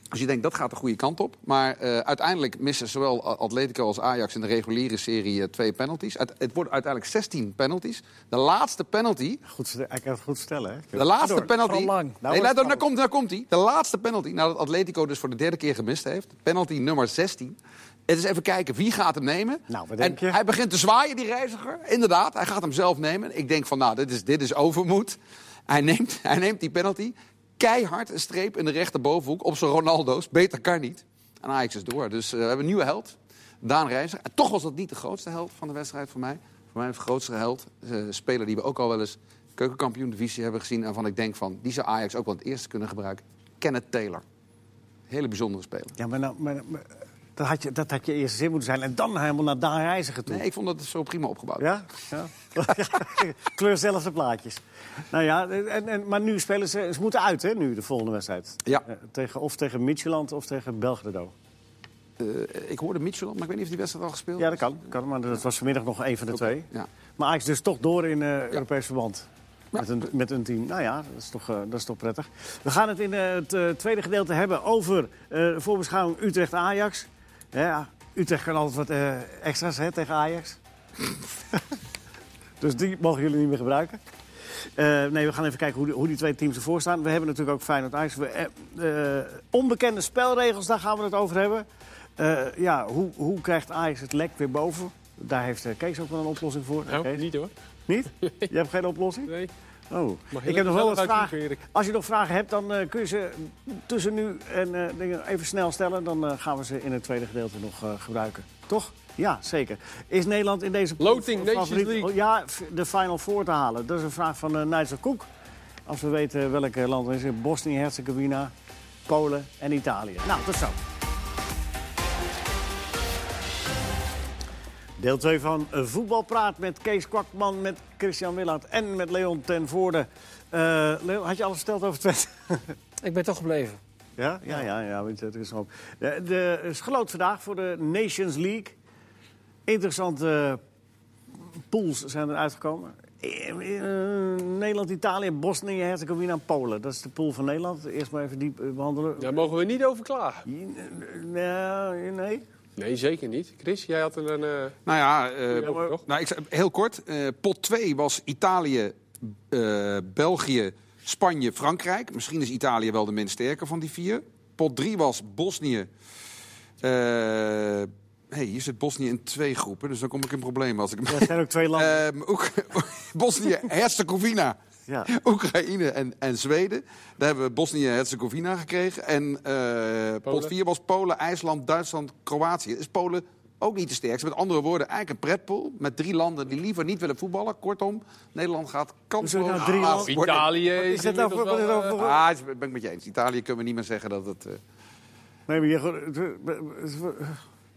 Dus je denkt, dat gaat de goede kant op. Maar eh, uiteindelijk missen zowel Atletico als Ajax in de reguliere serie eh, twee penalties. Het, het wordt uiteindelijk 16 penalties. De laatste penalty, Goed, hij kan het goed vertellen, hè? de laatste Door. penalty... Lang. Nou nee, daar, komt, daar komt hij. De laatste penalty, nadat Atletico dus voor de derde keer gemist heeft. Penalty nummer 16. Het is even kijken, wie gaat hem nemen? Nou, wat en denk je? hij begint te zwaaien, die reiziger. Inderdaad, hij gaat hem zelf nemen. Ik denk van, nou, dit is, dit is overmoed. Hij neemt, hij neemt die penalty. Keihard een streep in de rechterbovenhoek op zijn Ronaldo's. Beter kan niet. En Ajax is door. Dus eh, we hebben een nieuwe held. Daan Reiziger. En toch was dat niet de grootste held van de wedstrijd voor mij. Voor mij de grootste held. Een speler die we ook al wel eens keukenkampioen divisie hebben gezien. En waarvan ik denk van, die zou Ajax ook wel het eerste kunnen gebruiken. Kenneth Taylor. Hele bijzondere speler. Ja, maar, nou, maar dat, had je, dat had je eerst zin moeten zijn. En dan helemaal naar Daan Reiziger toe. Nee, ik vond dat zo prima opgebouwd. Ja? ja. Kleur zelf de plaatjes. Nou ja, en, en, maar nu spelen ze... Ze moeten uit, hè, nu, de volgende wedstrijd. Ja. Eh, tegen, of tegen Midtjylland of tegen Belgrado. Eh, ik hoorde Mitchell, maar ik weet niet of die wedstrijd al gespeeld Ja, dat kan. kan maar dat was vanmiddag nog een van de twee. Ja. Maar Ajax dus toch door in eh Europees verband. Met, een, met een team. Nou ja, dat is toch, dat is toch prettig. We gaan het in het tweede gedeelte hebben over voorbeschouwing Utrecht-Ajax. Ja, Utrecht kan altijd wat eh, extra's hè, tegen Ajax. dus die mogen jullie niet meer gebruiken. Eh, nee, we gaan even kijken hoe die, hoe die twee teams ervoor staan. We hebben natuurlijk ook Feyenoord Ajax. We, eh, onbekende spelregels, daar gaan we het over hebben. Ja, hoe, hoe krijgt Ajax het lek weer boven? Daar heeft Kees ook wel een oplossing voor. Nou, Kees? niet hoor. Niet? Je hebt geen oplossing? Nee. Oh. Ik heb nog wel wat vragen. Als je nog vragen hebt, dan eh, kun je ze tussen nu en eh, dingen even snel stellen. Dan eh, gaan we ze in het tweede gedeelte nog gebruiken. Toch? Ja, zeker. Is Nederland in deze Loting, Nations League. Oh, ja, de Final Four te halen. Dat is een vraag van uh, Nigel Koek. Als we weten welke land het is. Bosnië-Herzegovina, Polen en Italië. Nou, tot zo. Deel 2 van eh, Voetbalpraat met Kees Kwakman, met Christian Willard en met Leon ten Voorde. Eh, Leon, had je alles verteld over Twente? Ik ben toch gebleven. Ja, ja, ja, ja weet je, het is ook. De, de is geloot vandaag voor de Nations League. Interessante pools zijn er uitgekomen. Eh, eh, Nederland, Italië, Bosnië, Herzegovina en Polen. Dat is de pool van Nederland. Eerst maar even diep eh, behandelen. Daar mogen we niet over klagen. Nee, nee. Nee, zeker niet. Chris, jij had een... eh, Nou ja, eh, Ja, nou, ik, heel kort. eh, pot 2 was Italië, eh, België, Spanje, Frankrijk. Misschien is Italië wel de minst sterke van die vier. Pot 3 was Bosnië. eh, hey, hier zit Bosnië in twee groepen, dus dan kom ik in problemen als ik Er zijn ook twee landen. Ehm, Oek- Bosnië, Herzegovina, Ja. Oekraïne en, en Zweden. Daar hebben we Bosnië-Herzegovina gekregen. En eh, pot Polen. 4 was Polen, IJsland, Duitsland, Kroatië. Is Polen ook niet de sterkste? Met andere woorden, eigenlijk een pretpool met drie landen die liever niet willen voetballen. Kortom, Nederland gaat kansloos. Hoezo nou drie Ah, landen? worden. Italië Wat is is dat nou voor... wel, dat eh, voor Ah, dat ben ik met je eens. Italië kunnen we niet meer zeggen dat het... eh, Nee, maar je,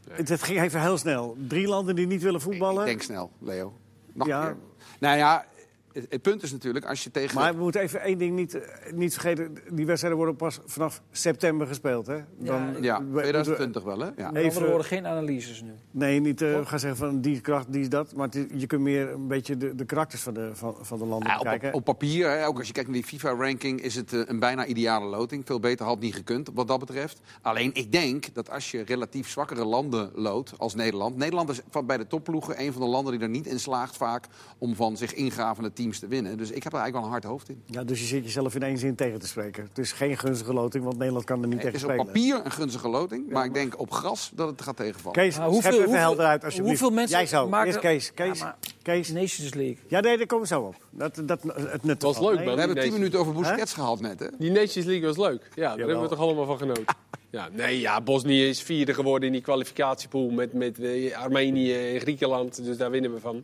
het, het ging even heel snel. Drie landen die niet willen voetballen. ik denk snel, Leo. Nog Ja. een keer. Nou ja, het, het punt is natuurlijk, als je tegen... Maar we moeten even één ding niet, eh, niet vergeten. Die wedstrijden worden pas vanaf september gespeeld. Hè? Dan, ja, we- moeten 2020 wel, hè? Ja. Even- woorden, geen analyses nu. nee, niet eh, gaan zeggen van die kracht, die is dat. Maar het je kunt meer een beetje de, de karakters van de, van, van de landen Ja, op, bekijken. op, op papier, hè, ook als je kijkt naar die FIFA-ranking, is het eh, een bijna ideale loting. Veel beter had niet gekund wat dat betreft. Alleen ik denk dat als je relatief zwakkere landen loodt als Nederland. Nederland is van bij de topploegen een van de landen die er niet in slaagt vaak om van zich ingravende teams te winnen. Dus ik heb er eigenlijk wel een hard hoofd in. Ja, dus je zit jezelf in één zin tegen te spreken. Het is geen gunstige loting, want Nederland kan er niet Het tegen is op spelen. papier een gunstige loting, maar ik denk op gras dat het gaat tegenvallen. Kees, Maar schep even helder uit alsjeblieft. hoeveel mensen Jij zo, maken- eerst Kees. Kees, Ja, maar- Kees. Nations League. Ja, nee, daar komen we zo op. Dat, dat, het nut Was leuk, Nee, man. We hebben tien minuten over Busquets gehad net, hè? Die Nations League was leuk. Ja, daar hebben we toch allemaal van genoten. Ja, nee, ja, Bosnië is vierde geworden in die kwalificatiepool met, met eh, Armenië en Griekenland. Dus daar winnen we van.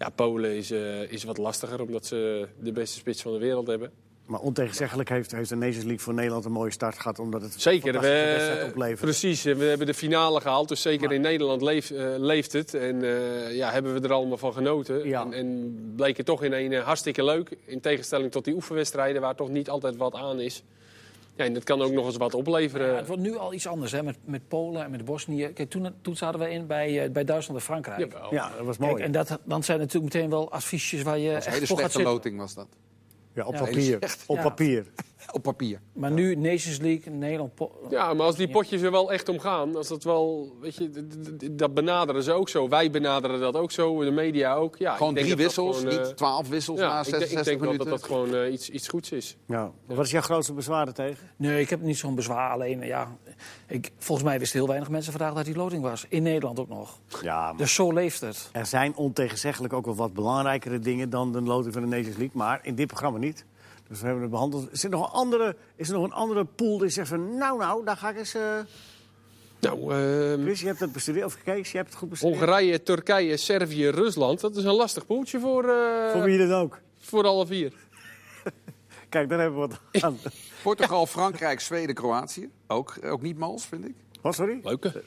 Ja, Polen is, eh, is wat lastiger omdat ze de beste spits van de wereld hebben. Maar ontegenzeggelijk heeft, heeft de Nations League voor Nederland een mooie start gehad. Omdat het Zeker, we, oplevert. precies. We hebben de finale gehaald, dus zeker Maar- in Nederland leeft, eh, leeft het. En eh, ja, hebben we er allemaal van genoten. Ja. En, en bleek het toch in een hartstikke leuk. In tegenstelling tot die oefenwedstrijden, waar toch niet altijd wat aan is. Ja, en dat kan ook nog eens wat opleveren. Ja, het wordt nu al iets anders hè, met, met Polen en met Bosnië. Kijk, toen, toen zaten we in bij, eh, bij Duitsland en Frankrijk. Jawel. Ja, dat was Kijk, mooi. en dat, dan zijn natuurlijk meteen wel adviesjes waar je Dat een echt hele slechte loting was dat. ja, op Ja, papier. Op Ja. papier. Op papier. Maar nu Nations League, Nederland... Ja, maar als die potjes er wel echt om gaan, als dat wel, weet je, dat benaderen ze ook zo. Wij benaderen dat ook zo, de media ook. Ja, Gewoon ik denk drie dat dat wissels, gewoon, eh, niet twaalf wissels ja, na ik, denk- 66 ik denk wel minuten. dat dat gewoon eh, iets, iets goeds is. Ja. Wat is jouw grootste bezwaar er tegen? Nee, ik heb niet zo'n bezwaar. Alleen, ja, ik, volgens mij wisten heel weinig mensen vandaag dat die loting was. In Nederland ook nog. Ja, maar Dus zo leeft het. er zijn ontegenzeggelijk ook wel wat belangrijkere dingen dan de loting van de Nations League. Maar in dit programma niet. Dus we hebben het behandeld. Is er nog een andere, is er nog een andere pool die zegt van... Nou, nou, daar ga ik eens... eh Nou, ehm, Chris, je hebt het bestudeerd, of Kees, je hebt het goed bestudeerd. Hongarije, Turkije, Servië, Rusland. Dat is een lastig poeltje voor, eh, Voor wie dan ook. voor alle vier. Kijk, daar hebben we wat aan. Portugal, Frankrijk, Zweden, Kroatië. Ook, ook niet mals, vind ik. Wat, sorry? Leuke.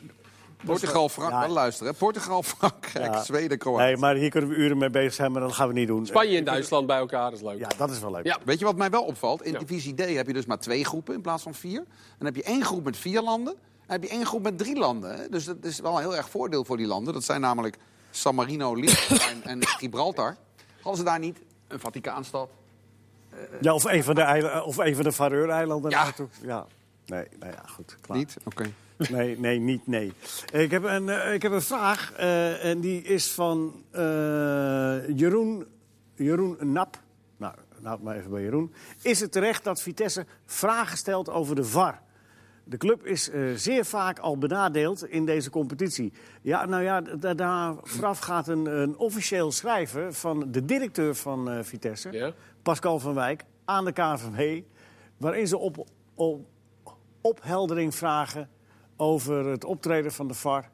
Portugal, Frankrijk. Ja. Luisteren, hè. Portugal, Frankrijk, Ja. Zweden, Kroatië. Nee, maar hier kunnen we uren mee bezig zijn, maar dat gaan we niet doen. Spanje en Duitsland bij elkaar, dat is leuk. Ja, dat is wel leuk. Ja. Weet je wat mij wel opvalt? In Ja. divisie D heb je dus maar twee groepen in plaats van vier. Dan heb je één groep met vier landen. En heb je één groep met drie landen. Hè? Dus dat is wel een heel erg voordeel voor die landen. Dat zijn namelijk San Marino, Liechtenstein en Gibraltar. Hadden ze daar niet een Vaticaanstad? Ja, of een van de, of een van de Faroe-eilanden. Ja. naartoe. ja. Nee, nee, ja, goed. Klaar. Niet? Oké. Nee, nee, niet nee. Ik heb een, eh, ik heb een vraag eh, en die is van eh, Jeroen, Jeroen Nap. Nou, laat maar even bij Jeroen. Is het terecht dat Vitesse vragen stelt over de VAR? De club is zeer vaak al benadeeld in deze competitie. Ja, nou ja, da- daar vooraf gaat een, een officieel schrijven van de directeur van Vitesse. Pascal van Wijk, aan de KVB, waarin ze op, op opheldering vragen over het optreden van de VAR.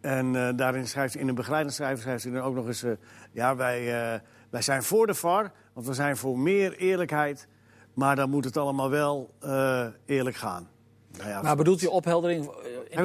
En eh, daarin schrijft hij in een begeleidend schrijven schrijft hij dan ook nog eens... eh, ja, wij, eh, wij zijn voor de VAR, want we zijn voor meer eerlijkheid. Maar dan moet het allemaal wel eh, eerlijk gaan. Nou ja, Maar bedoelt u opheldering in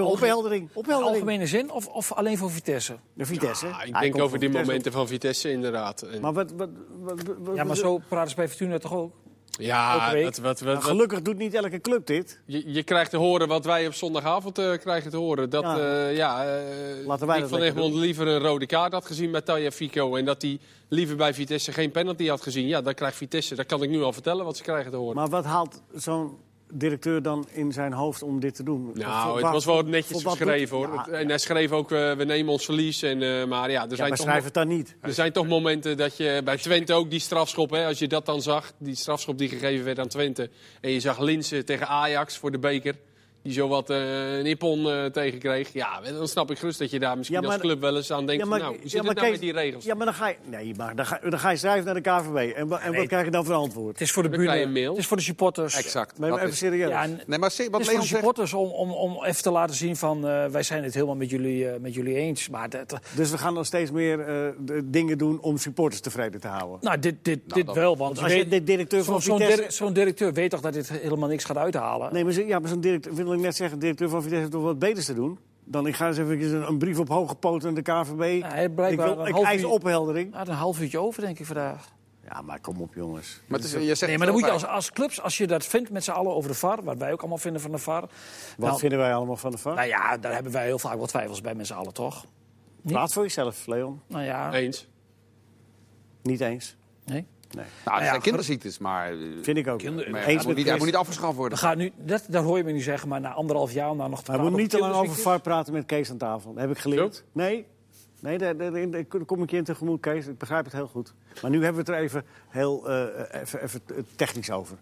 opheldering? in algemene zin of, of alleen voor Vitesse? De Vitesse. Ja, Hij ik denk over die Vitesse. momenten van Vitesse inderdaad. En- Maar wat... wat, wat, wat- Ja, maar zo praten ze bij Fortuna toch ook? Ja, week. wat, gelukkig doet niet elke club dit. je, je krijgt te horen wat wij op zondagavond eh, krijgen te horen. Dat Ja. ja, ja eh, Laten wij Dick dat van Egmond liever een rode kaart had gezien met Taya Fico. En dat hij liever bij Vitesse geen penalty had gezien. Ja, dan krijgt Vitesse, dat kan ik nu al vertellen wat ze krijgen te horen. Maar wat haalt zo'n directeur dan in zijn hoofd om dit te doen? Nou, het was wel netjes geschreven hoor. Ja, En hij schreef ook, eh, we nemen ons verlies. En, eh, maar ja, er ja, zijn, maar toch, schrijf het dan niet. er zijn toch momenten dat je bij Twente ook die strafschop, hè, als je dat dan zag, die strafschop die gegeven werd aan Twente. En je zag Linsen tegen Ajax voor de beker. Die zo wat eh een ippon eh tegenkreeg. Ja, dan snap ik gerust dat je daar misschien Ja, maar- als club wel eens aan denkt. Ja, maar- van, nou, hoe ja, zit maar het nou Kees- met die regels? Ja, maar dan ga je, nee, maar dan ga, dan ga je schrijven naar de KVB. En, en wat krijg je dan voor antwoord? Het is voor de mail. Het is voor de supporters. Exact. Maar even is- serieus. Ja, en Nee, maar se- het wat is voor de zegt... supporters om, om, om even te laten zien van eh, wij zijn het helemaal met jullie, eh, met jullie eens. Maar dat, Dus we gaan dan steeds meer eh, dingen doen om supporters tevreden te houden. nou, dit, dit, dit dat- wel, want Als je weet- de directeur van zo'n directeur weet toch dat dit helemaal niks gaat uithalen? Nee, maar, zo- ja, maar zo'n directeur, ik net zeggen, de directeur van Vitesse heeft toch wat beters te doen? Dan ik ga eens even een, een brief op hoge poten aan de KVB. hij heeft ik wil, een ik half eis uur- opheldering. Had een half uurtje over, denk ik, vandaag. Ja, maar kom op, jongens. Maar het is, je zegt Nee, maar dan moet je als, als clubs, als je dat vindt met z'n allen over de VAR, wat wij ook allemaal vinden van de VAR. Wat nou, vinden wij allemaal van de VAR? Nou ja, daar hebben wij heel vaak wel twijfels bij met z'n allen, toch? Praat voor jezelf, Leon. Nou ja, Eens. Niet eens. Nee. Nou, het ja, zijn kinderziektes, maar... eh, vind ik ook. Kinder- maar eens moet niet, hij Chris. moet niet afgeschaft worden. We gaan nu, dat, dat hoor je me nu zeggen, maar na anderhalf jaar, na nog te We moeten niet te lang over. VAR praten met Kees aan tafel. Dat heb ik geleerd. Nee, nee daar, daar, daar- daar kom ik je in tegemoet, Kees. Ik begrijp het heel goed. Maar nu hebben we het er even, heel, eh, even, even technisch over.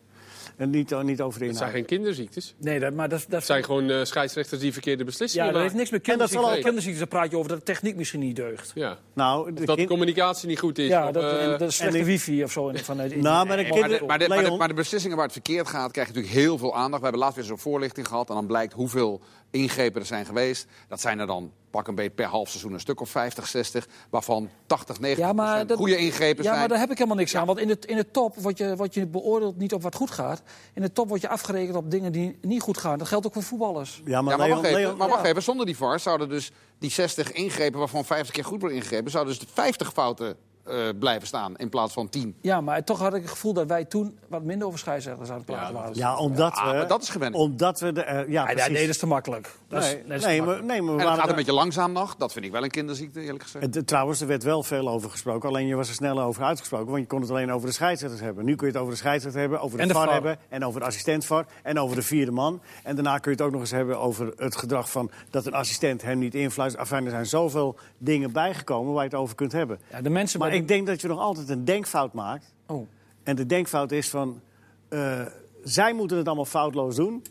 En niet, eh, niet over de Het zijn geen kinderziektes. Nee, dat, maar dat, dat, Het zijn gewoon eh, scheidsrechters die verkeerde beslissingen ja, dat heeft maken. niks met En dat zal kinderziektes. kinderziektes, dan praat je over dat de techniek misschien niet deugt. Ja. Nou, de Of dat de communicatie niet goed is. Ja, of, dat, eh, en de slechte ik- wifi of zo. in- Van, in, Nou, maar de in- kind- Maar de, maar, de, maar, de, Leon? maar de beslissingen waar het verkeerd gaat, krijg je natuurlijk heel veel aandacht. We hebben laatst weer zo'n voorlichting gehad. En dan blijkt hoeveel ingrepen er zijn geweest. Dat zijn er dan pak een beetje per half seizoen een stuk of 50, 60. Waarvan 80, 90 Ja, maar dat- goede ingrepen Ja, zijn. maar daar heb ik helemaal niks aan. Want in de, in de top word je, word je beoordeeld niet op wat goed gaat. In de top word je afgerekend op dingen die niet goed gaan. Dat geldt ook voor voetballers. Ja, maar, ja, maar Leon, wacht even. Leon- maar wacht ja. even. Zonder die VAR zouden dus die 60 ingrepen, waarvan 50 keer goed worden ingegrepen, zouden dus de 50 fouten eh, blijven staan in plaats van 10. Ja, maar toch had ik het gevoel dat wij toen wat minder over scheidsrechters aan het praten waren. ja, omdat we... maar dat is gewenning. Omdat we de... eh, ja, Ja, nee, dat is te makkelijk. Dat is, nee, is nee, maar, makkelijk. nee, maar we En het waren gaat een beetje langzaam nog. Dat vind ik wel een kinderziekte, eerlijk gezegd. Het- trouwens, er werd wel veel over gesproken. Alleen je was er snel over uitgesproken. Want je kon het alleen over de scheidsrechters hebben. Nu kun je het over de scheidsrechter hebben, over de, En de VAR, VAR. hebben. En over de assistent VAR. En over de vierde man. En daarna kun je het ook nog eens hebben over het gedrag van dat een assistent hem niet influistert. Enfin, er zijn zoveel dingen bijgekomen waar je het over kunt hebben. Ja, de mensen Maar ik denk dat je nog altijd een denkfout maakt. Oh. En de denkfout is van... eh, zij moeten het allemaal foutloos doen.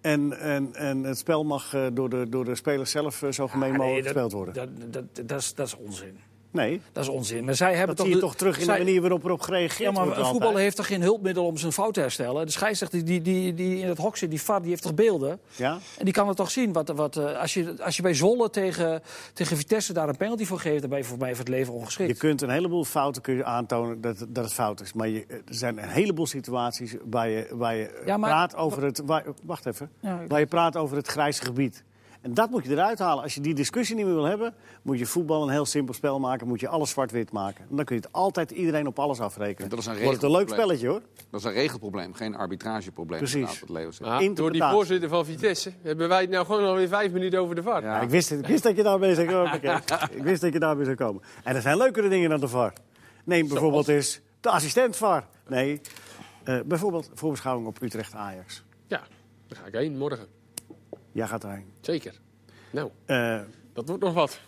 En, en, en het spel mag eh, door, de, door de spelers zelf eh, zo gemeen mogelijk gespeeld worden. Dat, dat, dat, dat, is, dat is onzin. Nee, Dat is onzin. Maar zij hebben dat toch zie je toch terug in zij- de manier waarop erop gereageerd Ja, maar wordt. een voetballer heeft toch geen hulpmiddel om zijn fout te herstellen? De scheidsrechter die, die, die in het hok zit, die VAR, die heeft toch beelden? Ja? En die kan het toch zien. Wat, wat, eh, als, je, als je bij Zwolle tegen, tegen Vitesse daar een penalty voor geeft... dan ben je voor mij voor het leven Je ongeschikt. kunt een heleboel fouten kun je aantonen dat, dat het fout is. Maar je, er zijn een heleboel situaties waar je, waar je Ja, maar- praat over het... Waar, wacht even. Ja, ik- Waar je praat over het grijze gebied. En dat moet je eruit halen. Als je die discussie niet meer wil hebben... moet je voetbal een heel simpel spel maken. Moet je alles zwart-wit maken. En dan kun je het altijd iedereen op alles afrekenen. Dat is een Wordt een leuk regelprobleem. spelletje, hoor. Dat is een regelprobleem, geen arbitrageprobleem. Precies. Leo zegt. Door die voorzitter van Vitesse hebben wij het nou gewoon alweer vijf minuten over de VAR. Ja. Ja, ik, wist, het- ik wist dat je daarmee zou komen. ik wist dat je daarmee zou komen. En er zijn leukere dingen dan de VAR. Neem bijvoorbeeld eens de assistent VAR. Nee, eh, bijvoorbeeld voorbeschouwing op Utrecht-Ajax. Ja, daar ga ik heen morgen. Jij gaat erheen. Zeker. Nou, Eh, dat wordt nog wat.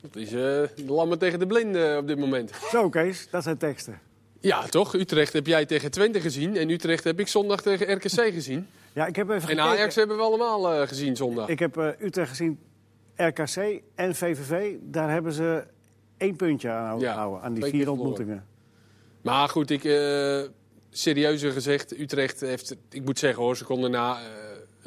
Dat is eh, de lammen tegen de blinden op dit moment. zo, Kees, dat zijn teksten. Ja, toch? Utrecht heb jij tegen Twente gezien. En Utrecht heb ik zondag tegen RKC gezien. Ja, ik heb even En gekeken. Ajax hebben we allemaal eh, gezien zondag. Ik heb eh, Utrecht gezien, RKC en VVV. Daar hebben ze één puntje aan Ja, aan die vier ontmoetingen. Maar goed, ik, eh serieuzer gezegd, Utrecht heeft, ik moet zeggen hoor, ze konden na eh,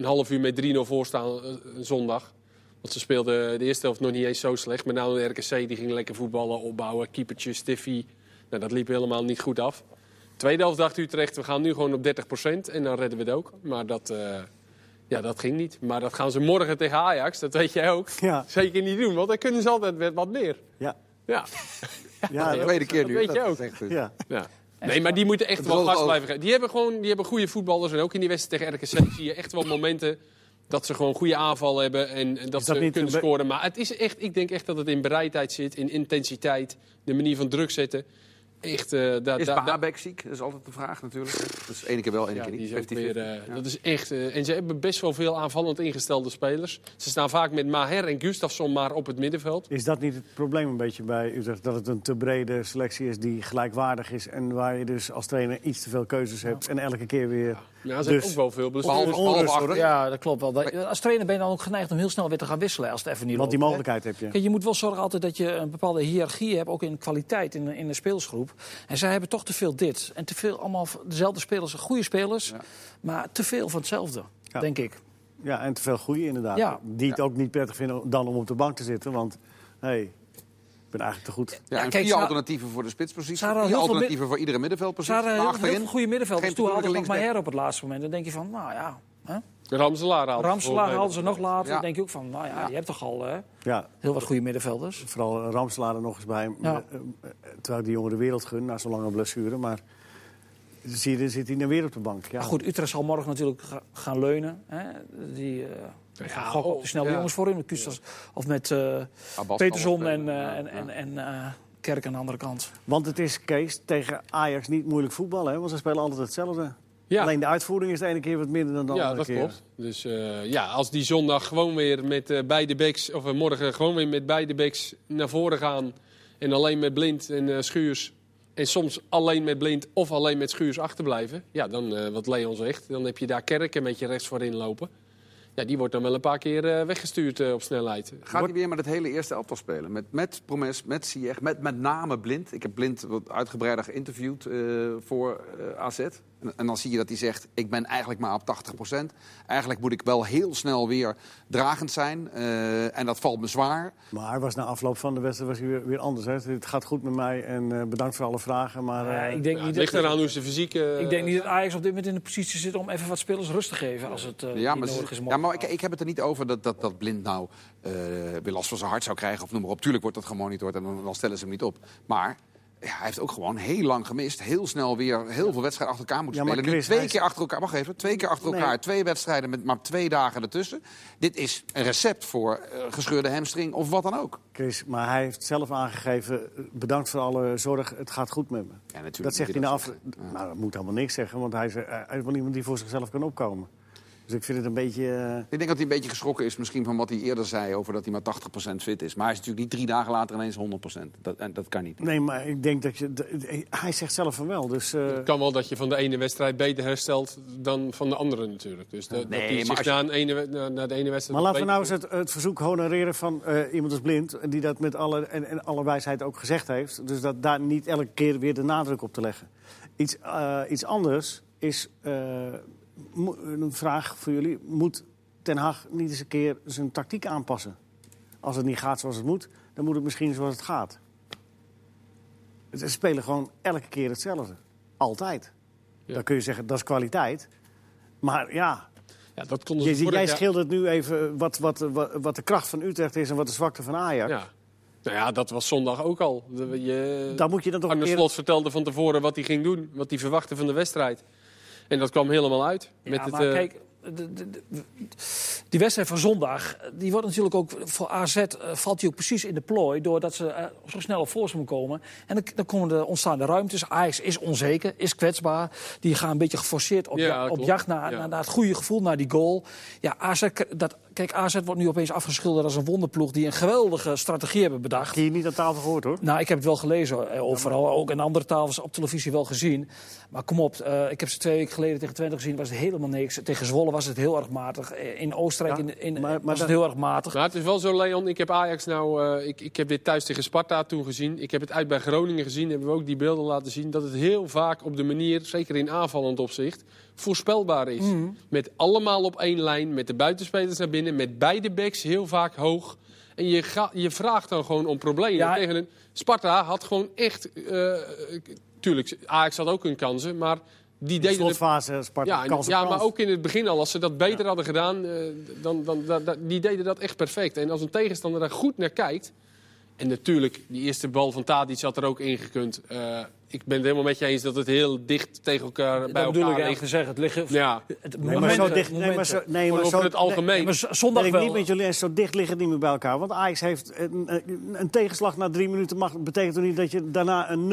een half uur met 3-0 voorstaan eh, een zondag. Want ze speelden de eerste helft nog niet eens zo slecht. Met name de RKC, die ging lekker voetballen, opbouwen, keepertje, stiffie. Nou, dat liep helemaal niet goed af. Tweede helft dacht Utrecht, we gaan nu gewoon op 30% en dan redden we het ook. Maar dat, eh, ja, dat ging niet. Maar dat gaan ze morgen tegen Ajax, dat weet jij ook. Ja. Zeker niet doen, want dan kunnen ze altijd wat meer. Ja, Ja, ja, de dat- tweede keer dat nu. weet je is ook. echt, eh, ja. ja. Nee, maar die moeten echt wel gas blijven geven. Die hebben gewoon die hebben goede voetballers. En ook in die wedstrijd tegen RKC zie je echt wel momenten dat ze gewoon goede aanval hebben. En, en dat, dat ze niet kunnen scoren. Maar het is echt, ik denk echt dat het in bereidheid zit, in intensiteit, de manier van druk zetten. Echt, eh daar, Is daar- Babek ziek? Dat is altijd de vraag natuurlijk. hè. Dus ene keer wel, ene ja, keer die niet. is ook 50-50. weer, eh, Ja. Dat is echt. eh, en ze hebben best wel veel aanvallend ingestelde spelers. Ze staan vaak met Maher en Gustafsson maar op het middenveld. Is dat niet het probleem een beetje bij Utrecht? Dat het een te brede selectie is die gelijkwaardig is... en waar je dus als trainer iets te veel keuzes hebt... en elke keer weer... Ja, er zijn Dus- ook wel veel blessures. Ja, dat klopt wel. Dat- Als trainer ben je dan ook geneigd om heel snel weer te gaan wisselen als het even niet Want die loopt, hè? mogelijkheid heb je. Kijk, je moet wel zorgen altijd dat je een bepaalde hiërarchie hebt, ook in kwaliteit in in de speelsgroep. En zij hebben toch te veel dit. En te veel allemaal dezelfde spelers, goede spelers, Ja. maar te veel van hetzelfde, Ja. denk ik. Ja, en te veel goeie inderdaad. Ja. Die het ook niet prettig vinden dan om op de bank te zitten. Want, hé, hey, ik ben eigenlijk te goed. Ja, Ja, en kijk, vier ze- alternatieven voor de spitspositie. ze Vier heel veel alternatieven voor iedere Ze middenveldpositie. hadden Maar heel, veel goede middenvelders. Toen hadden ze nog. Maier op het laatste moment. Dan denk je van, nou ja. Hè? Ramselaar haalt Ramselaar haalden ze nog later. Ja. Dan denk je ook van, nou ja, Ja. je hebt toch al hè, Ja, heel wat goede middenvelders. vooral Ramselaar er nog eens bij. Ja. Eh, eh, terwijl ik die jongen de wereld gun, na zo'n lange blessure. Maar zie je, zit hij nou weer op de bank. Ja. Maar goed, Utrecht zal morgen natuurlijk ga- gaan leunen. Hè? Die, eh die gaan gokken op de snelle ja. jongens voor in. Kustas, Of met eh Peterson en, eh, spelen. en, Ja. en, en eh, Kerk aan de andere kant. Want het is, Kees, tegen Ajax niet moeilijk voetballen. Hè? Want ze spelen altijd hetzelfde. Ja. Alleen de uitvoering is de ene keer wat minder dan de Ja, andere dat keer. klopt. Dus eh, ja, als die zondag gewoon weer met eh, beide backs, of eh, morgen gewoon weer met beide backs naar voren gaan. En alleen met Blind en eh, Schuurs En soms alleen met Blind of alleen met Schuurs achterblijven. Ja, dan, eh, wat Leon zegt, dan heb je daar Kerk een beetje rechts voorin lopen. Ja, die wordt dan wel een paar keer eh, weggestuurd op snelheid. Gaat hij weer met het hele eerste elftal spelen? Met, met Promes, met Ziyech, met met name Blind. Ik heb Blind wat uitgebreider geïnterviewd eh, voor AZ. En, dan zie je dat hij zegt, ik ben eigenlijk maar op 80% Eigenlijk moet ik wel heel snel weer dragend zijn. eh, en dat valt me zwaar. Maar was na afloop van de wedstrijd was hij weer, weer anders. Hè? Het gaat goed met mij en eh, bedankt voor alle vragen. Maar Ja, eh, ik denk Ja, niet het ligt dat, eraan hoe ze fysiek... ik denk niet dat Ajax op dit moment in de positie zit om even wat spelers rust te geven als het Ja, maar, nodig is. ja, maar ik, ik heb het er niet over dat, dat, dat Blind nou eh, weer last van zijn hart zou krijgen of noem maar op. Tuurlijk wordt dat gemonitord en dan, dan stellen ze hem niet op. Maar ja, hij heeft ook gewoon heel lang gemist. Heel snel weer heel veel wedstrijden achter elkaar moeten Ja, spelen. Chris, nu twee is- keer achter elkaar. Wacht even, twee keer achter Nee. elkaar. Twee wedstrijden met maar twee dagen ertussen. Dit is een recept voor eh, gescheurde hamstring of wat dan ook. Chris, maar hij heeft zelf aangegeven, eh, bedankt voor alle zorg, het gaat goed met me. Ja, natuurlijk dat zegt hij na af. Nou, dat moet helemaal niks zeggen, want hij is, eh, hij is wel iemand die voor zichzelf kan opkomen. Dus ik vind het een beetje... eh, Ik denk dat hij een beetje geschrokken is misschien van wat hij eerder zei over dat hij maar 80% fit is. Maar hij is natuurlijk niet drie dagen later ineens 100%. Dat, en dat kan niet. Nee, maar ik denk dat je... Hij zegt zelf van wel, dus... eh, Het kan wel dat je van de ene wedstrijd beter herstelt dan van de andere natuurlijk. Dus dat, Nee, dat zich als je- na, een ene, we- na, na de ene wedstrijd... Maar laten we nou eens het, het verzoek honoreren van eh, iemand als Blind... en die dat met alle, en, en alle wijsheid ook gezegd heeft. Dus dat daar niet elke keer weer de nadruk op te leggen. Iets, eh, iets anders is eh, een vraag voor jullie. Moet Ten Hag niet eens een keer zijn tactiek aanpassen? Als het niet gaat zoals het moet, dan moet het misschien zoals het gaat. Ze spelen gewoon elke keer hetzelfde. Altijd. Ja. Dan kun je zeggen, dat is kwaliteit. Maar ja, Ja, dat konden ze Jij, jij schildert nu even wat, wat, wat, wat de kracht van Utrecht is en wat de zwakte van Ajax. Ja. Nou ja, dat was zondag ook al. Je, Dan moet je dan toch Arne keer... Slot vertelde van tevoren wat hij ging doen. Wat hij verwachtte van de wedstrijd. En dat kwam helemaal uit. Ja, Met het, maar eh, kijk, de, de- de- die wedstrijd van zondag, die wordt natuurlijk ook voor AZ eh, valt die ook precies in de plooi doordat ze eh, zo snel op voorsprong komen. En dan, dan komen er ontstaan de ruimtes. Ajax is onzeker, is kwetsbaar. Die gaan een beetje geforceerd op, Ja, ja- op jacht naar, Ja. naar, naar het goede gevoel, naar die goal. Ja, AZ, dat, kijk, AZ wordt nu opeens afgeschilderd als een wonderploeg die een geweldige strategie hebben bedacht. Die je niet aan tafel gehoord hoor. Nou, ik heb het wel gelezen, eh, overal, ook in andere tafels op televisie wel gezien. Maar kom op, eh, ik heb ze twee weken geleden tegen Twente gezien, was het helemaal niks. Tegen Zwolle was het heel erg matig. Eh, In Oostenrijk Ja, in, in, maar- maar was het heel erg matig. Maar het is wel zo, Leon. Ik heb Ajax nou. eh, ik, ik heb dit thuis tegen Sparta toen gezien. Ik heb het uit bij Groningen gezien. Hebben we ook die beelden laten zien. Dat het heel vaak op de manier, zeker in aanvallend opzicht, voorspelbaar is. Mhm. Met allemaal op één lijn. Met de buitenspelers naar binnen. Met beide backs heel vaak hoog. En je, ga, je vraagt dan gewoon om problemen. Ja. Tegen een, Sparta had gewoon echt. eh, tuurlijk, Ajax had ook hun kansen. Maar die De deden het slotfase Sparta ja, kans ja maar ook in het begin al, als ze dat beter hadden gedaan, eh, dan, dan, dan, dan- die deden dat echt perfect. En als een tegenstander daar goed naar kijkt, en natuurlijk, die eerste bal van Tadic had er ook ingekund. Eh ik ben het helemaal met je eens dat het heel dicht tegen elkaar bij dat bedoel ik elkaar eigenlijk ligt. te zeggen. Het liggen, Ja, het Nee, maar zo dicht... Nee, maar zo, nee, maar over zo, het algemeen. Nee, maar zondag ik wel. niet met jullie eens, zo dicht liggen het niet meer bij elkaar. Want Ajax heeft een, een, een tegenslag na drie minuten. Mag, betekent toch niet dat je daarna een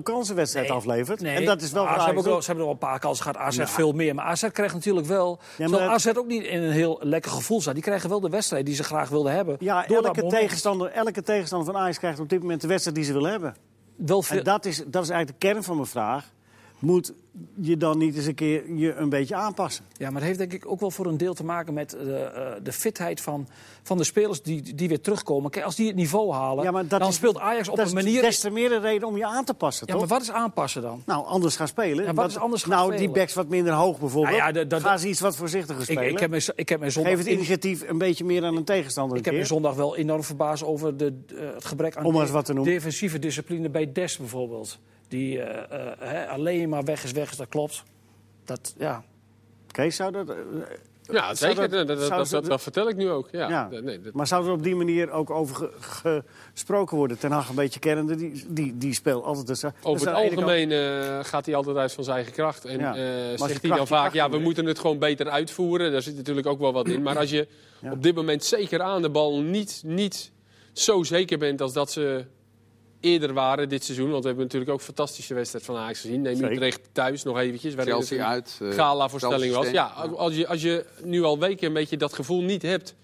0-0 kansenwedstrijd Nee, aflevert? nee. En dat is wel Ajax hebben ook ze hebben er wel een paar kansen gehad. AZ Ja. veel meer. Maar AZ krijgt natuurlijk wel... maar terwijl dat- AZ ook niet in een heel lekker gevoel staat. Die krijgen wel de wedstrijd die ze graag wilden hebben. Ja, elke tegenstander, elke tegenstander van Ajax krijgt op dit moment de wedstrijd die ze willen hebben. Wel veel, En dat is, dat is eigenlijk de kern van mijn vraag. Moet je dan niet eens een keer je een beetje aanpassen? Ja, maar het heeft denk ik ook wel voor een deel te maken met eh, eh, de fitheid van, van de spelers die, die weer terugkomen. Kijk, als die het niveau halen, Ja, dat dan is- speelt Ajax op dat een is manier... des te meer een reden om je aan te passen, Ja, toch? maar wat is aanpassen dan? Nou, anders gaan spelen. Ja, wat is anders gaan nou, spelen? die backs wat minder hoog bijvoorbeeld. Nou ja, dat- dat- Gaan ze iets wat voorzichtiger Ik, spelen? ik, heb mijn, ik heb mijn zondag, Geef het initiatief een beetje meer aan een tegenstander. ik heb keer. zondag wel enorm verbaasd over de, eh, het gebrek aan Om maar eens wat te noemen. defensieve discipline bij Des bijvoorbeeld. Die eh, eh, alleen maar weg is, weg is, dat klopt. Dat, ja. Kees, zou dat... eh, ja zou zeker. dat- Dat, dat, zou dat, ze- dat, dat vertel ik nu ook. Ja, Ja. Nee, dat- Maar zou er op die manier ook over ge- gesproken worden? Ten Hag een beetje kennende, die, die, die speelt altijd... Dus, Over het algemeen eh, gaat hij altijd uit van zijn eigen kracht. En Ja. eh, zegt hij dan vaak, ja, we moeten het gewoon beter uitvoeren. Daar zit natuurlijk ook wel wat in. Maar als je Ja. op dit moment zeker aan de bal niet, niet zo zeker bent als dat ze eerder waren dit seizoen. Want we hebben natuurlijk ook fantastische wedstrijd van Ajax gezien. Neem. Utrecht thuis nog eventjes. waarin het Chelsea een uit. eh, Gala-voorstelling was. Ja, als je, als je nu al weken een beetje dat gevoel niet hebt.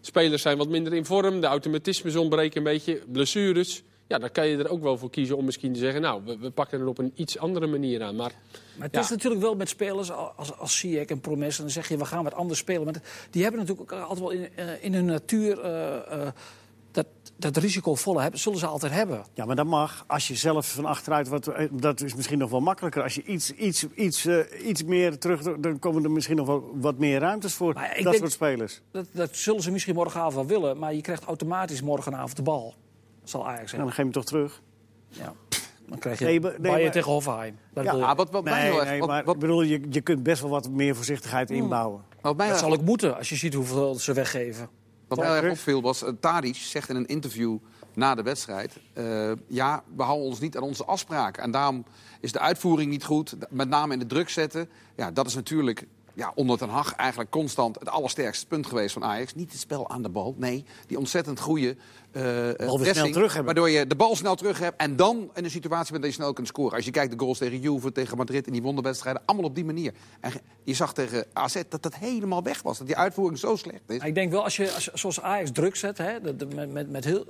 Spelers zijn wat minder in vorm. De automatismes ontbreken een beetje. Blessures. Ja, dan kan je er ook wel voor kiezen om misschien te zeggen... nou, we, we pakken er op een iets andere manier aan. Maar Maar het Ja. is natuurlijk wel met spelers als, als Ziyech en Promes. En dan zeg je, we gaan wat anders spelen. Maar die hebben natuurlijk ook altijd wel in, eh, in hun natuur... eh, eh, dat, dat risicovolle hebben, zullen ze altijd hebben. Ja, maar dat mag. Als je zelf van achteruit wat. eh, Dat is misschien nog wel makkelijker. Als je iets, iets, iets, eh, iets meer terug. Dan komen er misschien nog wel wat meer ruimtes voor Maar dat denk- soort spelers. Dat, dat zullen ze misschien morgenavond wel willen. Maar je krijgt automatisch morgenavond de bal. Zal Ajax En zeggen. dan geef je hem toch terug. Ja. Dan krijg je Nee, nee, maar- tegen Hoffenheim. Dat, Ja. Ah, wat, wat mij Nee, heel erg- nee, wat- maar wat- ik bedoel, je, je kunt best wel wat meer voorzichtigheid inbouwen. wat mij dat zal ook moeten als je ziet hoeveel ze weggeven. Wat mij erg opviel was, uh, Tadic zegt in een interview na de wedstrijd... eh, ja, we houden ons niet aan onze afspraken. En daarom is de uitvoering niet goed, met name in de druk zetten. Ja, dat is natuurlijk ja, onder Ten Hag eigenlijk constant het allersterkste punt geweest van Ajax. Niet het spel aan de bal, nee, die ontzettend goede eh snel pressing, terug hebben. Waardoor je de bal snel terug hebt en dan in een situatie bent dat je snel kunt scoren. Als je kijkt de goals tegen Juve, tegen Madrid in die wonderwedstrijden, allemaal op die manier. En je zag tegen AZ dat dat helemaal weg was, dat die uitvoering zo slecht is. Ik denk wel, als je als, zoals Ajax druk zet, hè, met, met, met heel,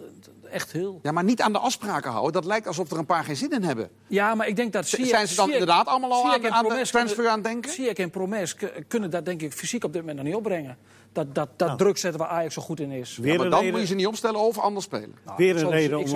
echt heel... Ja, maar niet aan de afspraken houden. Dat lijkt alsof er een paar geen zin in hebben. Ja, maar ik denk dat... Ziyech- zijn ze dan Ziyech- inderdaad allemaal al aan, aan de transfer kunnen- aan het denken? Ziyech en Promes kunnen dat denk ik fysiek op dit moment nog niet opbrengen. Dat, dat, dat Nou. druk zetten waar Ajax zo goed in is. Weer Ja, maar dan reden- moet je ze niet opstellen of anders spelen. Nou, Weer ik een zou- reden Ik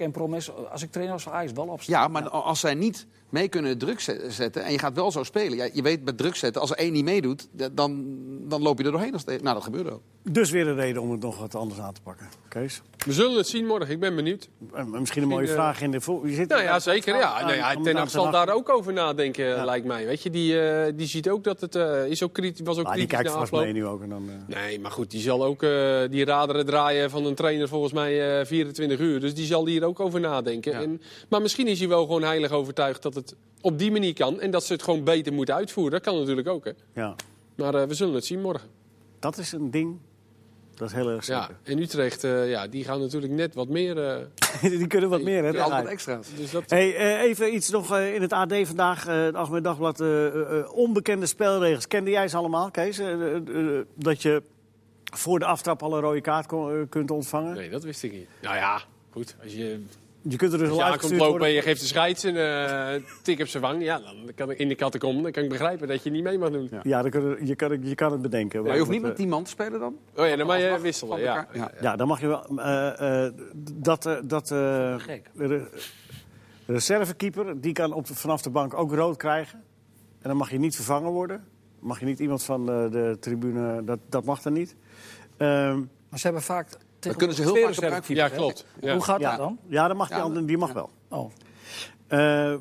en Promes, als ik trainer was van Ajax, wel opstellen. Ja, maar als zij niet mee kunnen druk ze- zetten en je gaat wel zo spelen. Ja, je weet met druk zetten, als er één niet meedoet, dan, dan loop je er doorheen. Als het- nou, dat gebeurde ook. Dus weer een reden om het nog wat anders aan te pakken. Kees? we zullen het zien morgen. Ik ben benieuwd. Eh, Misschien een mooie eh, vraag in de... vo- Je zit Nou ja, zeker. Ja. Nou ja, Ten Hag zal daar ook over nadenken, Ja. lijkt mij. Weet je, die, eh, die ziet ook dat het... eh, is ook kritisch, was ook Ah, die kritisch kijkt na vast mee nu ook. En dan, eh, Nee, maar goed, die zal ook eh, die raderen draaien van een trainer volgens mij eh 24 uur. Dus die zal hier ook over nadenken. Ja. En, maar misschien is hij wel gewoon heilig overtuigd dat het op die manier kan. En dat ze het gewoon beter moeten uitvoeren. Dat kan natuurlijk ook, hè. ja, Maar eh, we zullen het zien morgen. dat is een ding. Dat is heel erg Ja, zeker. en Utrecht, eh, ja, die gaan natuurlijk net wat meer... eh, die kunnen wat meer, hè? Ja, altijd extra's. dus dat, Hey, even iets nog in het AD vandaag, het Algemeen Dagblad. onbekende spelregels. Kende jij ze allemaal, Kees? Dat je voor de aftrap al een rode kaart kon- kunt ontvangen. nee, dat wist ik niet. Nou ja, goed. Als je, Je kunt er dus als al je aankomt uitgestuurd lopen en je geeft de scheids een eh, tik op zijn wang... Ja, dan kan ik in de catacombe, dan kan ik begrijpen dat je niet mee mag doen. Ja, ja dan kun je, je, kan, het- je kan het bedenken. Maar je hoeft niet met tien man te spelen dan? Oh ja, dan mag je wisselen, ja. Ja. eh, Ja, dan mag je wel. eh, eh, dat eh, dat eh, Gek. de, reservekeeper die kan op, de- vanaf de bank ook rood krijgen. En dan mag je niet vervangen worden. Mag je niet iemand van de, de tribune. Dat, dat mag dan niet. Ehm, Maar ze hebben vaak... tegen kunnen ze heel vaak gebruik van- Ja, klopt. Ja. Hoe gaat ja, dat dan? Ja, dan mag die, andere, die mag wel. Oh. Eh,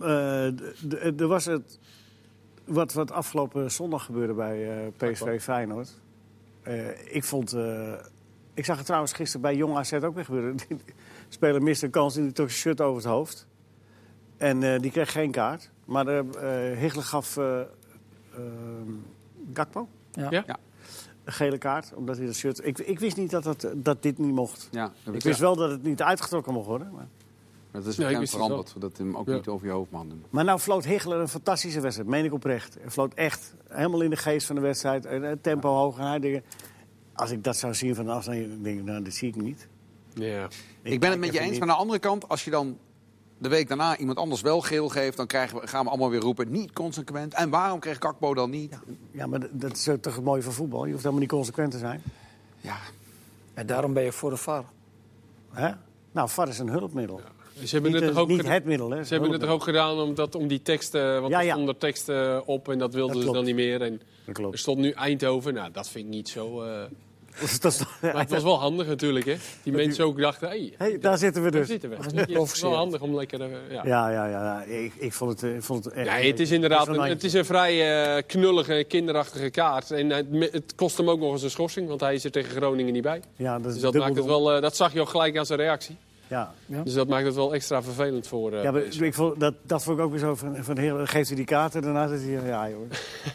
eh, Er was het. Wat, wat afgelopen zondag gebeurde bij eh, PSV Feyenoord. Eh, ik vond. eh, ik zag het trouwens gisteren bij Jong AZ ook weer gebeuren. Die speler miste een kans en die trok zijn shirt over het hoofd. En eh, die kreeg geen kaart. Maar Higgler gaf Gakpo Ja. Ja? Een gele kaart. Omdat hij dat shirt. Ik, ik wist niet dat, dat, dat dit niet mocht. Ja, dat Ik wist wel dat het niet uitgetrokken mocht worden. Maar, Dat is Ja, ik bekend het veranderd, hij hem ook Ja. niet over je hoofd mag doen. maar nou floot Higgler een fantastische wedstrijd. Meen ik oprecht. Hij floot echt helemaal in de geest van de wedstrijd. En het tempo hoog. En hij denkt, als ik dat zou zien van de afstand, dan denk ik, nou, dat zie ik niet. Ja. Ik ben het met je eens, niet. maar aan de andere kant, als je dan de week daarna iemand anders wel geel geeft, dan krijgen we, gaan we allemaal weer roepen, niet consequent. En waarom kreeg Kakbo dan niet? Ja, maar dat- is ook toch het mooie van voetbal. Je hoeft helemaal niet consequent te zijn. Ja, En daarom ben je voor de VAR. Hè? Nou, VAR is een hulpmiddel. Ze hebben Niet, het eh, toch ook niet het middel, hè? Ze hebben het toch ook gedaan om, dat, om die teksten, want Ja, er ja. stonden teksten op en dat wilden Dat ze dan niet meer. En Dat er stond nu Eindhoven, nou dat vind ik niet zo... eh, Dat is- maar het was wel handig natuurlijk, hè. Die mensen ook dachten, hé, Hey, daar zitten we daar dus. zitten we. Dat is Het is wel handig om lekker... eh, ja. Ja, ja, ja. ja. Ik, ik vond het, eh, ik vond het echt... Nee, het is inderdaad een, het is een vrij eh, knullige, kinderachtige kaart. En het, het kost hem ook nog eens een schorsing, want hij is er tegen Groningen niet bij. Ja, dat, is Dus dat, maakt het wel, eh, dat zag je ook gelijk aan zijn reactie. Ja. Dus dat maakt het wel extra vervelend voor... eh, Ja, maar ik vond, dat, dat vond ik ook weer zo van, van heer, geeft hij die kaarten, daarna zit hij, ja joh.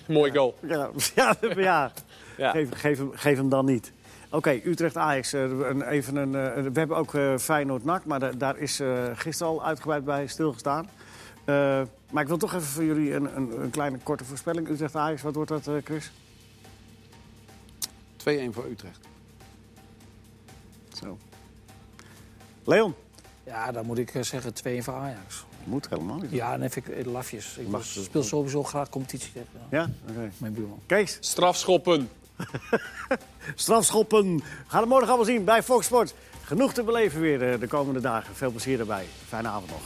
Mooi goal. Ja, ja, ja. Ja. Geef, geef, hem, geef hem dan niet. Oké, Utrecht-Ajax. eh, een- even een, eh, we hebben ook eh Feyenoord-NAC, maar da- daar is eh, gisteren al uitgebreid bij stilgestaan. Eh, maar ik wil toch even voor jullie een, een, een kleine korte voorspelling. Utrecht-Ajax, wat wordt dat, eh, Chris? 2-1 voor Utrecht. Zo. Leon? Ja, dan moet ik eh, zeggen 2 voor Ajax. Moet helemaal niet. Ja, dan vind ik eh, lafjes. Ik Mag- speel sowieso graag competitie tegen eh, Ja? Oké. mijn buurman. Kees, Strafschoppen. strafschoppen. Ga het morgen allemaal zien bij Fox Sports. Genoeg te beleven weer de komende dagen. Veel plezier daarbij. Fijne avond nog.